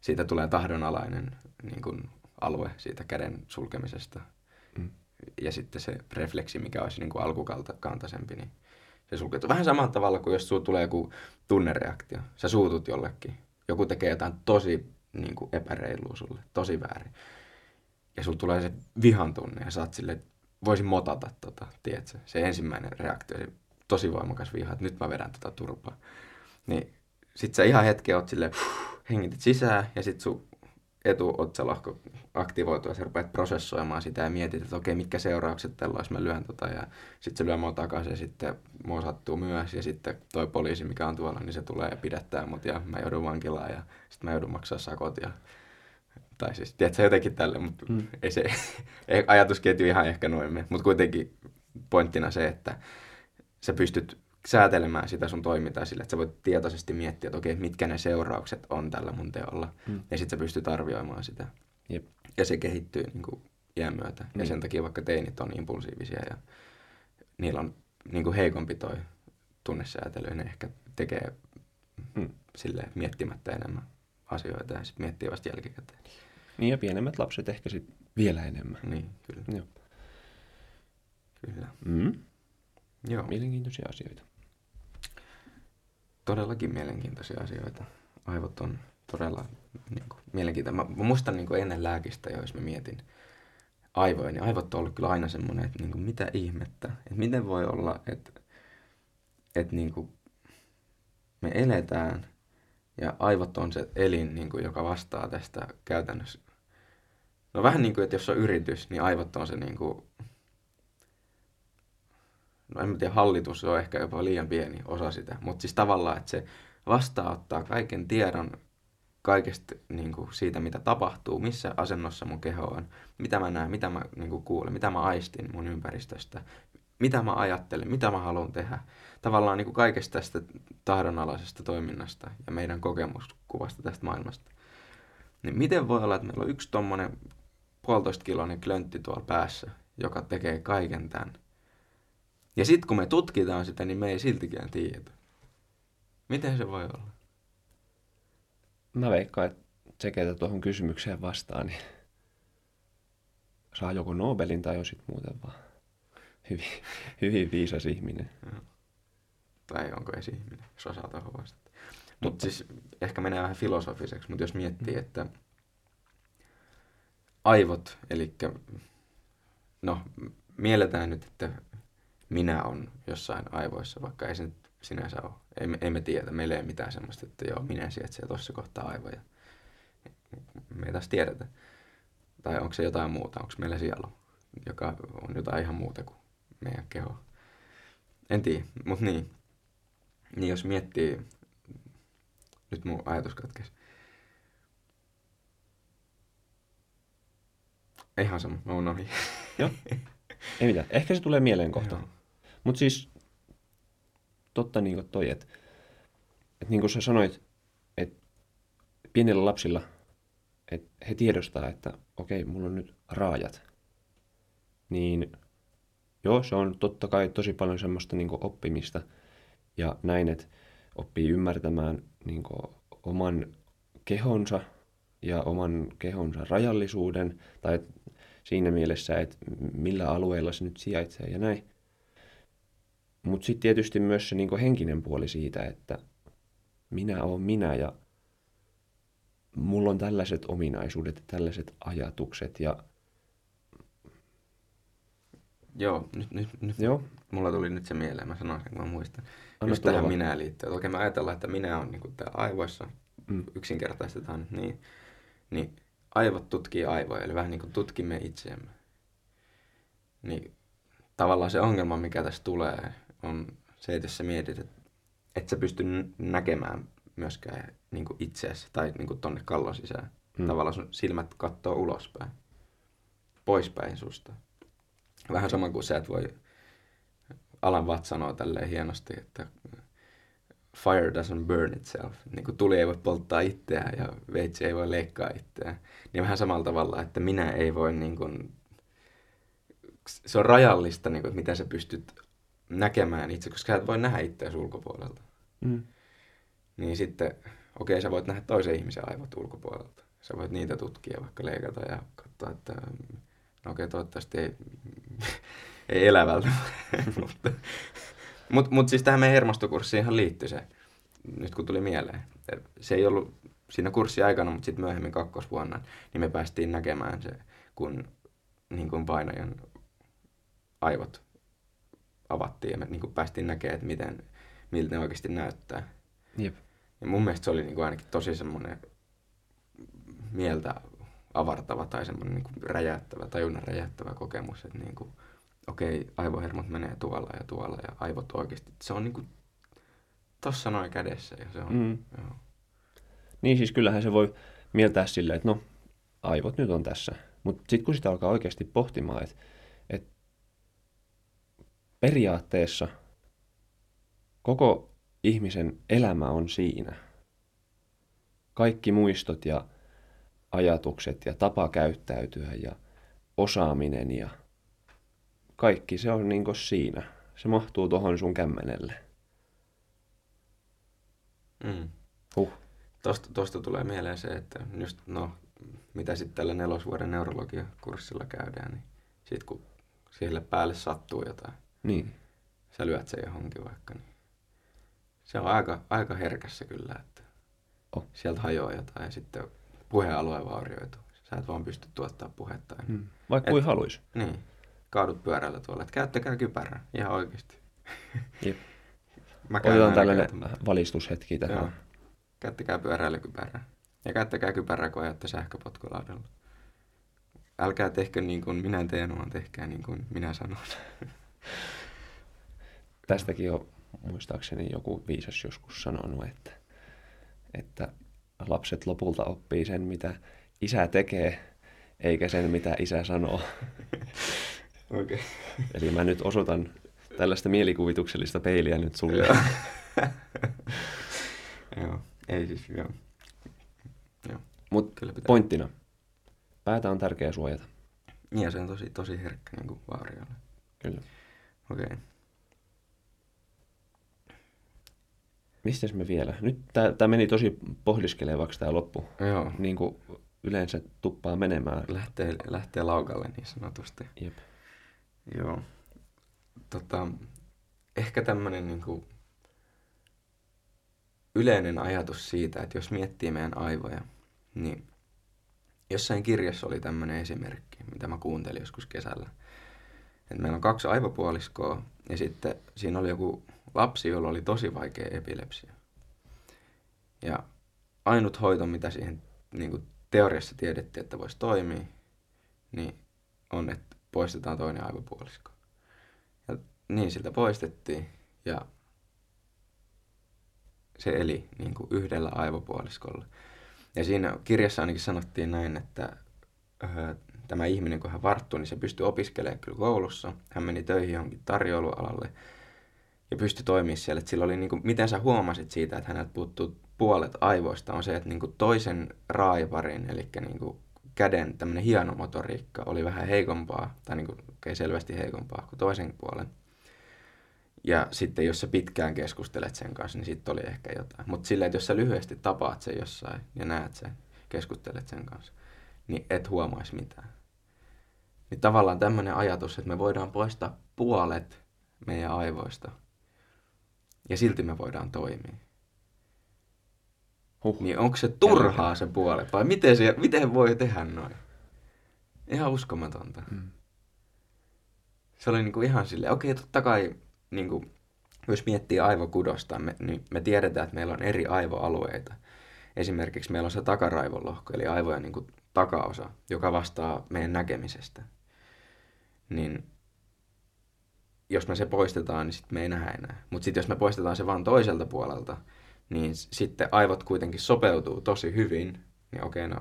siitä tulee tahdonalainen niin kuin, alue siitä käden sulkemisesta. Mm. Ja sitten se refleksi, mikä olisi niin kuin alkukantaisempi, niin se sulkeutuu. Vähän samalla tavalla kuin jos sulla tulee joku tunnereaktio. Sä suutut jollekin. Joku tekee jotain tosi niin kuin epäreilua sulle, tosi väärin. Ja sulla tulee se vihan tunne ja sä oot silleen, voisin motata tota, tiedätkö? Se ensimmäinen reaktio, se tosi voimakas viha, että nyt mä vedän tota turpaa. Niin sit sä ihan hetken oot silleen, hengitit sisään ja sit sun etuotsalohko aktivoituu ja sä rupeat prosessoimaan sitä ja mietit, että okei, mitkä seuraukset tällä olisi, mä lyön tota ja sitten se lyö mua takaisin ja sitten mua sattuu myös ja sitten toi poliisi, mikä on tuolla, niin se tulee ja pidättää mut ja mä joudun vankilaan ja sitten mä joudun maksaa sakot ja tai siis, tiedätkö, jotenkin tälle, mutta Mm. ei se ei ajatusketju ihan ehkä noin. Mutta kuitenkin pointtina se, että sä pystyt säätelemään sitä sun toimintaa sillä, että sä voit tietoisesti miettiä, että okei, mitkä ne seuraukset on tällä mun teolla. Mm. Ja sitten sä pystyt arvioimaan sitä. Jep. Ja se kehittyy niin kuin iän myötä. Niin. Ja sen takia vaikka teinit on impulsiivisia ja niillä on niin kuin heikompi toi tunnesäätely, ne ehkä tekee Mm. silleen miettimättä enemmän asioita ja sitten miettii vasta jälkikäteen. Niin ja pienemmät lapset ehkä sit vielä enemmän. Niin, kyllä. Joo. Kyllä. Mm. Joo. Mielenkiintoisia asioita. todellakin mielenkiintoisia asioita. Aivot on todella niin kuin, mielenkiintoisia. Mä, mä muistan niin kuin ennen lääkistä jo, jos mä mietin aivoja, niin aivot on ollut kyllä aina semmoinen, että niin kuin, mitä ihmettä. Että miten voi olla, että, että niin kuin, me eletään ja aivot on se elin, niin kuin, joka vastaa tästä käytännössä. No vähän niin kuin, että jos on yritys, niin aivot on se niin kuin, no en tiedä, hallitus on ehkä jopa liian pieni osa sitä, mutta siis tavallaan, että se vastaanottaa kaiken tiedon kaikesta niin kuin siitä, mitä tapahtuu, missä asennossa mun keho on, mitä mä näen, mitä mä niin kuin kuulen, mitä mä aistin mun ympäristöstä, mitä mä ajattelen, mitä mä haluan tehdä. Tavallaan niin kuin kaikesta tästä tahdonalaisesta toiminnasta ja meidän kokemuskuvasta tästä maailmasta. Niin miten voi olla, että meillä on yksi tommonen puolitoista kiloinen klöntti tuolla päässä, joka tekee kaiken tämän. Ja sitten kun me tutkitaan sitä, niin me ei siltikään tiedä. Miten se voi olla? Mä veikkaan, että se, ketä tuohon kysymykseen vastaa, niin saa joko Nobelin tai on sitten muuten vaan hyvin, hyvin viisas ihminen. Tai onko esi ihminen, jos osaa tuohon vastata. Mutta siis ehkä menee vähän filosofiseksi, mutta jos miettii, että aivot, eli no mielletään nyt, että minä on jossain aivoissa, vaikka ei se nyt sinänsä ole. Ei, ei me tiedä, meillä ei ole mitään semmoista, että joo, minä sijaitsee tuossa kohtaa aivoja. Me ei taas tiedetä. Tai onko se jotain muuta, onko meillä sielu, joka on jotain ihan muuta kuin meidän keho. En tiedä, mutta niin. Niin jos miettii, nyt mun ajatus katkesi. Ihan sama, mä unohdin. Joo, ei mitään. Ehkä se tulee mieleen kohta. Mutta siis totta niin kuin toi, että et niin kuin sä sanoit, että pienillä lapsilla, että he tiedostaa, että okei, mulla on nyt raajat. Niin joo, se on totta kai tosi paljon semmoista niin oppimista ja näin, että oppii ymmärtämään niin oman kehonsa ja oman kehonsa rajallisuuden, tai siinä mielessä, että millä alueella se nyt sijaitsee ja näin. Mutta sitten tietysti myös se niinku henkinen puoli siitä, että minä olen minä ja mulla on tällaiset ominaisuudet ja tällaiset ajatukset ja Joo, nyt, nyt, nyt Joo. mulla tuli nyt se mieleen, mä sanoin sen, kun mä muistan. Anna Just tähän minä liittyen. Okei, me ajatellaan, että minä on niin täällä aivoissa, Mm. yksinkertaistetaan nyt niin, niin aivot tutkii aivoja, eli vähän niin kuin tutkimme itseämme. Niin tavallaan se ongelma, mikä tässä tulee, on se, että jos sä mietit, että et sä pysty näkemään myöskään niin kuin itseäsi tai niin kuin tonne kallon sisään. Mm. Mm. Tavallaan sun silmät katsoo ulospäin, poispäin susta. Vähän sama kuin sä et voi, Alan Watt sanoo tälleen hienosti, että fire doesn't burn itself. Niin kuin tuli ei voi polttaa itseään ja veitsi ei voi leikkaa itseään. Niin vähän samalla tavalla, että minä ei voi niin kuin, se on rajallista, niin kuin, että miten sä pystyt näkemään itse, koska sä et voi nähdä itseäsi ulkopuolelta. Mm. Niin sitten, okei, sä voit nähdä toisen ihmisen aivot ulkopuolelta. Sä voit niitä tutkia, vaikka leikata ja katsoa, että no okei, toivottavasti ei, ei elävältä. mutta mut, mut siis tähän meidän hermostokurssiin ihan liittyy se, nyt kun tuli mieleen. Se ei ollut siinä kurssi aikana, mutta sitten myöhemmin kakkosvuonna, niin me päästiin näkemään se, kun niin kuin painajan aivot avattiin ja me niin kuin päästiin näkemään, että miten, miltä ne oikeasti näyttää. Jep. Ja mun mielestä se oli niin kuin ainakin tosi semmoinen mieltä avartava tai semmoinen niin kuin räjäyttävä, tajunnan räjäyttävä kokemus, että niin kuin, okei, aivohermot menee tuolla ja tuolla ja aivot oikeasti, se on niin kuin tossa noin kädessä ja se on, Mm. joo. Niin siis kyllähän se voi mieltää silleen, että no, aivot nyt on tässä. Mutta sitten kun sitä alkaa oikeasti pohtimaan, että et periaatteessa koko ihmisen elämä on siinä. Kaikki muistot ja ajatukset ja tapa käyttäytyä ja osaaminen ja kaikki se on niinku siinä. Se mahtuu tuohon sun kämmenelle. Mm. Huh. Tosta, tosta tulee mieleen se, että just, no, mitä sitten tällä nelosvuoden neurologiakurssilla käydään, niin sit kun siellä päälle sattuu jotain, Niin. sä lyöt sen johonkin vaikka, niin se on aika, aika herkässä kyllä, että Oh. sieltä hajoaa jotain ja sitten puhealue vaurioituu. Sä et vaan pysty tuottaa puhetta. enää. Mm. Vaikka kuin haluis. Niin, kaadut pyörällä tuolla, että käyttäkää kypärää, ihan oikeasti. Jep. Mä Otetaan tällainen valistushetki Joo. tähän. Käyttäkää pyöräilykypärää. Ja käyttäkää kypärää, kun ajatte sähköpotkulaudalla. Älkää tehkö niin kuin minä teen, vaan tehkää niin kuin minä sanon. tästäkin on muistaakseni joku viisas joskus sanonut, että, että lapset lopulta oppii sen, mitä isä tekee, eikä sen, mitä isä sanoo. Okay. Eli mä nyt osoitan tällaista mielikuvituksellista peiliä nyt sulle. joo, ei siis, joo. joo. Mutta pointtina, päätä on tärkeää suojata. Niin, se on tosi, tosi herkkä niin kuin vaariolle. Kyllä. Okei. Okay. Mistäs me vielä? Nyt tämä meni tosi pohdiskelevaksi tämä loppu. Joo. Niin kuin yleensä tuppaa menemään. Lähtee, lähtee laukalle niin sanotusti. Jep. Joo. Tota, ehkä tämmöinen niin kuin yleinen ajatus siitä, että jos miettii meidän aivoja, niin jossain kirjassa oli tämmöinen esimerkki, mitä mä kuuntelin joskus kesällä. Että meillä on kaksi aivopuoliskoa ja sitten siinä oli joku lapsi, jolla oli tosi vaikea epilepsia. Ja ainut hoito, mitä siihen niin kuin teoriassa tiedettiin, että voisi toimia, niin on, että poistetaan toinen aivopuolisko. Ja niin siltä poistettiin ja se eli niin kuin yhdellä aivopuoliskolla. Ja siinä kirjassa ainakin sanottiin näin, että öö, tämä ihminen, kun hän varttui, niin se pystyi opiskelemaan kyllä koulussa. Hän meni töihin johonkin tarjoulualalle ja pystyi toimimaan siellä. Että sillä oli, niin kuin, miten sä huomasit siitä, että häneltä puuttuu puolet aivoista, on se, että niin kuin toisen raivarin, eli niin kuin käden tämmöinen hieno motoriikka oli vähän heikompaa, tai niin kuin, okay, selvästi heikompaa kuin toisen puolen. Ja sitten jos sä pitkään keskustelet sen kanssa, niin sitten oli ehkä jotain. Mutta silleen, että jos sä lyhyesti tapaat sen jossain ja näet sen, keskustelet sen kanssa, niin et huomaisi mitään. Niin tavallaan tämmöinen ajatus, että me voidaan poistaa puolet meidän aivoista ja silti me voidaan toimia. Huh. Niin onko se turhaa se puolet vai miten, se, miten voi tehdä noin? Ihan uskomatonta. Hmm. Se oli niinku ihan silleen, okei okay, totta kai niinku, jos miettii aivokudosta, me, niin me tiedetään, että meillä on eri aivoalueita. Esimerkiksi meillä on se takaraivolohko, eli aivojen niinku takaosa, joka vastaa meidän näkemisestä. Niin jos me se poistetaan, niin sitten me ei nähdä enää. Mutta sitten jos me poistetaan se vaan toiselta puolelta, niin sitten aivot kuitenkin sopeutuu tosi hyvin. Niin okei, no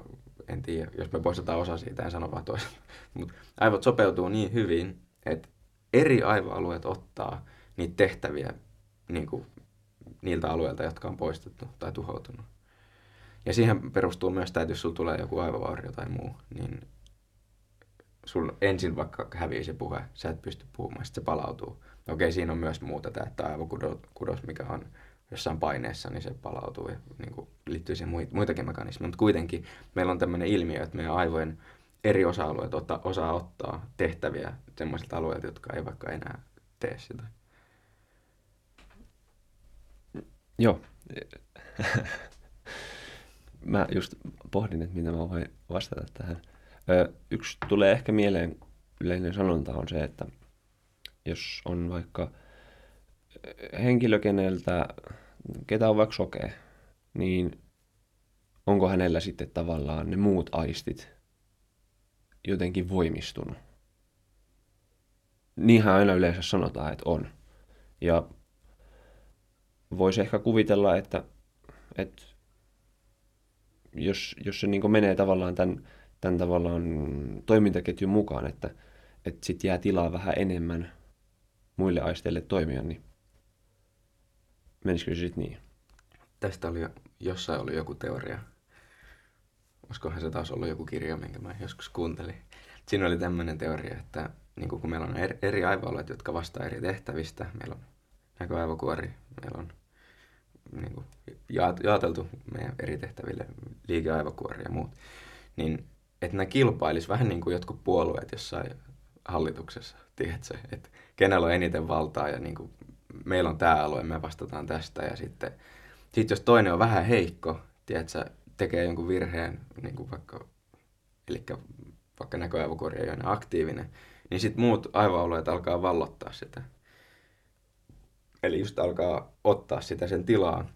en tiedä, jos me poistetaan osa siitä, en sano vaan toiselta. Mutta aivot sopeutuu niin hyvin, että eri aivoalueet ottaa niitä tehtäviä niin kuin niiltä alueilta, jotka on poistettu tai tuhoutunut. Ja siihen perustuu myös että jos sulla tulee joku aivovaurio tai muu, niin sul ensin vaikka hävii se puhe, sä et pysty puhumaan, sitten se palautuu. Okei, siinä on myös muuta tämä, että aivokudos, mikä on jossain paineessa, niin se palautuu ja niin kuin, liittyy siihen muitakin mekanismeja. Mutta kuitenkin meillä on tämmöinen ilmiö, että meidän aivojen eri osa-alueet otta, osaa ottaa tehtäviä sellaisilta alueilta, jotka ei vaikka enää tee sitä. Joo. mä just pohdin, että mitä mä voin vastata tähän. Yksi tulee ehkä mieleen yleinen sanonta on se, että jos on vaikka henkilö, keneltä, ketä on vaikka sokea, niin onko hänellä sitten tavallaan ne muut aistit jotenkin voimistunut? Niinhän aina yleensä sanotaan, että on. Ja voisi ehkä kuvitella, että, että jos, jos se niin menee tavallaan tämän, tämän tavallaan toimintaketjun mukaan, että, että sitten jää tilaa vähän enemmän muille aisteille toimia, niin menisikö se sitten niin? Tästä oli jossain oli joku teoria. Olisikohan se taas ollut joku kirja, minkä mä joskus kuuntelin. Siinä oli tämmöinen teoria, että niin kun meillä on eri aivoalueet, jotka vastaa eri tehtävistä. Meillä on näköaivokuori, meillä on niin kuin, jaoteltu meidän eri tehtäville liikeaivokuori ja muut. Niin, että nämä kilpailisi vähän niin kuin jotkut puolueet jossain hallituksessa, tiedätkö? Että kenellä on eniten valtaa ja niin kuin, meillä on tämä alue, me vastataan tästä ja sitten sit jos toinen on vähän heikko, tiedätkö, tekee jonkun virheen, niin kuin vaikka, eli vaikka näköaivokuori ei ole aktiivinen, niin sitten muut aivoalueet alkaa vallottaa sitä. Eli just alkaa ottaa sitä sen tilaa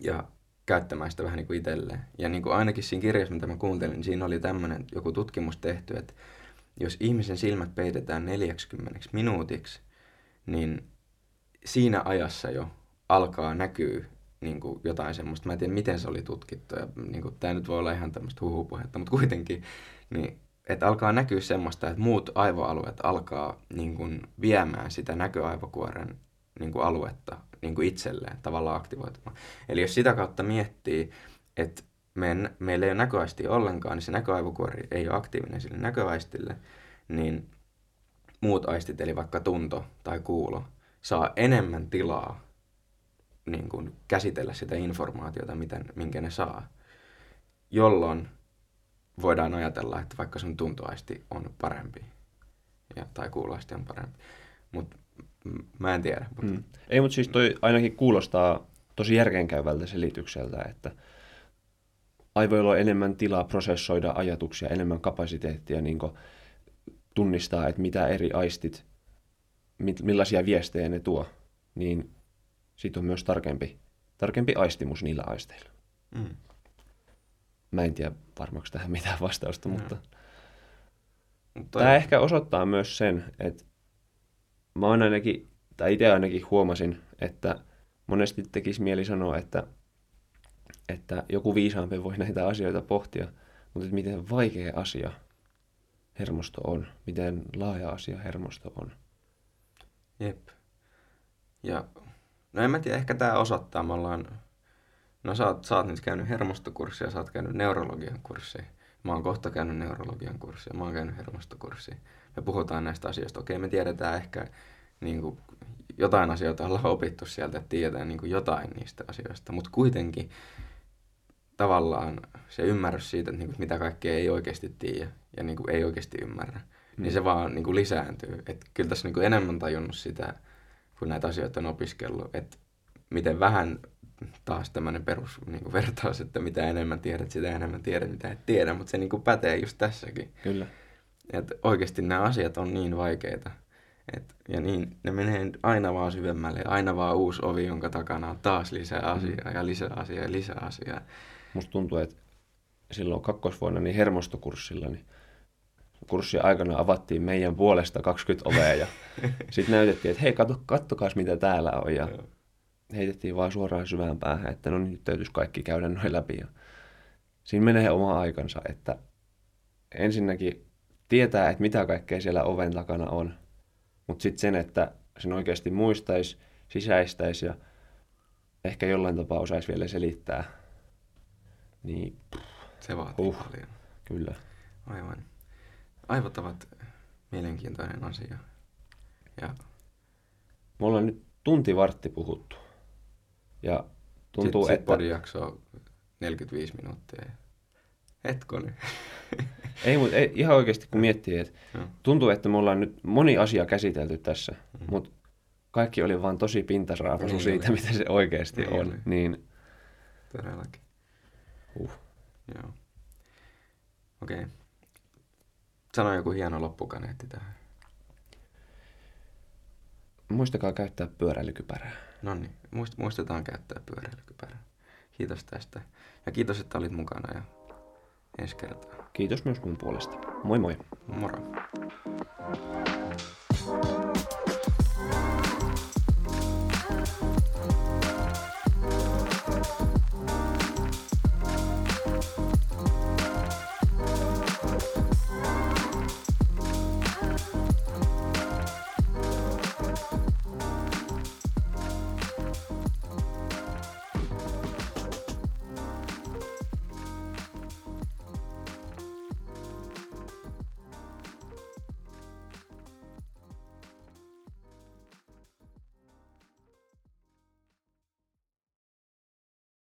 ja käyttämään sitä vähän niin kuin itselleen. Ja niin kuin ainakin siinä kirjassa, mitä mä kuuntelin, niin siinä oli tämmöinen joku tutkimus tehty, että jos ihmisen silmät peitetään 40 minuutiksi, niin siinä ajassa jo alkaa näkyä niin kuin jotain semmoista. Mä en tiedä, miten se oli tutkittu. Ja, niin kuin, tämä nyt voi olla ihan tämmöistä huhupuhetta, mutta kuitenkin, niin, että alkaa näkyä semmoista, että muut aivoalueet alkaa niin kuin, viemään sitä näköaivokuoren niin kuin, aluetta niin kuin itselleen tavallaan aktivoitumaan. Eli jos sitä kautta miettii, että me, meillä ei ole näköaistia ollenkaan, niin se näköaivokuori ei ole aktiivinen sille näköaistille, niin muut aistit, eli vaikka tunto tai kuulo, saa enemmän tilaa niin kuin käsitellä sitä informaatiota, miten, minkä ne saa, jolloin voidaan ajatella, että vaikka sun tuntoaisti on parempi ja, tai kuuloaisti on parempi. Mutta mä en tiedä. Mutta... Mm. Ei, mutta siis toi ainakin kuulostaa tosi järkeenkäyvältä selitykseltä, että aivoilla on enemmän tilaa prosessoida ajatuksia, enemmän kapasiteettia niin tunnistaa, että mitä eri aistit, millaisia viestejä ne tuo, niin siitä on myös tarkempi, tarkempi aistimus niillä aisteilla. Mm. Mä en tiedä varmaksi tähän mitään vastausta, mutta, mutta tämä ehkä osoittaa myös sen, että mä oon ainakin, tai itse ainakin huomasin, että monesti tekisi mieli sanoa, että, että joku viisaampi voi näitä asioita pohtia, mutta että miten vaikea asia hermosto on, miten laaja asia hermosto on. Jep. Ja no en mä tiedä, ehkä tämä osoittaa, me ollaan, no sä oot, sä oot nyt käynyt hermostokurssia, sä oot käynyt neurologian kurssia, mä oon kohta käynyt neurologian kurssia, mä oon käynyt hermostokurssia. Me puhutaan näistä asioista, okei me tiedetään ehkä niin kuin, jotain asioita ollaan opittu sieltä, että tiedetään niin kuin jotain niistä asioista, mutta kuitenkin tavallaan se ymmärrys siitä, että niin kuin, mitä kaikkea ei oikeasti tiedä ja niin kuin, ei oikeasti ymmärrä, mm. niin se vaan niin kuin, lisääntyy. Et kyllä tässä niin kuin, enemmän tajunnut sitä, kun näitä asioita on opiskellut, että miten vähän taas tämmöinen perus niin kuin vertaus, että mitä enemmän tiedät, sitä enemmän tiedät, mitä et tiedä, mutta se niin kuin pätee just tässäkin. Kyllä. Että oikeasti nämä asiat on niin vaikeita. Et, ja niin, ne menee aina vaan syvemmälle, aina vaan uusi ovi, jonka takana on taas lisää asiaa mm. ja lisää asiaa ja lisää asiaa. Musta tuntuu, että silloin kakkosvuonna niin hermostokurssilla, niin kurssin aikana avattiin meidän puolesta 20 ovea ja sitten näytettiin, että hei, katso, kattokaa mitä täällä on ja heitettiin vaan suoraan syvään päähän, että no niin, nyt täytyisi kaikki käydä noin läpi. Ja siinä menee oma aikansa, että ensinnäkin tietää, että mitä kaikkea siellä oven takana on, mutta sitten sen, että sen oikeasti muistaisi, sisäistäisi ja ehkä jollain tapaa osaisi vielä selittää. Niin, Se vaatii uh, paljon. Kyllä. Aivan. Aivot ovat mielenkiintoinen asia. Ja... Me ollaan nyt tunti vartti puhuttu. Ja tuntuu, sit, että... Sit jakso 45 minuuttia. Hetkoni. ei, mutta ei, ihan oikeasti kun miettii, että tuntuu, että me ollaan nyt moni asia käsitelty tässä, mm. mutta kaikki oli vaan tosi pintasraapasu niin siitä, oli. mitä se oikeasti niin on. Oli. Niin... Todellakin. Uh. Joo. Okei. Okay. Sano joku hieno loppukaneetti tähän. Muistakaa käyttää pyöräilykypärää. No niin, muistetaan käyttää pyöräilykypärää. Kiitos tästä. Ja kiitos, että olit mukana ja ensi kertaa. Kiitos myös mun puolesta. Moi moi. Moro.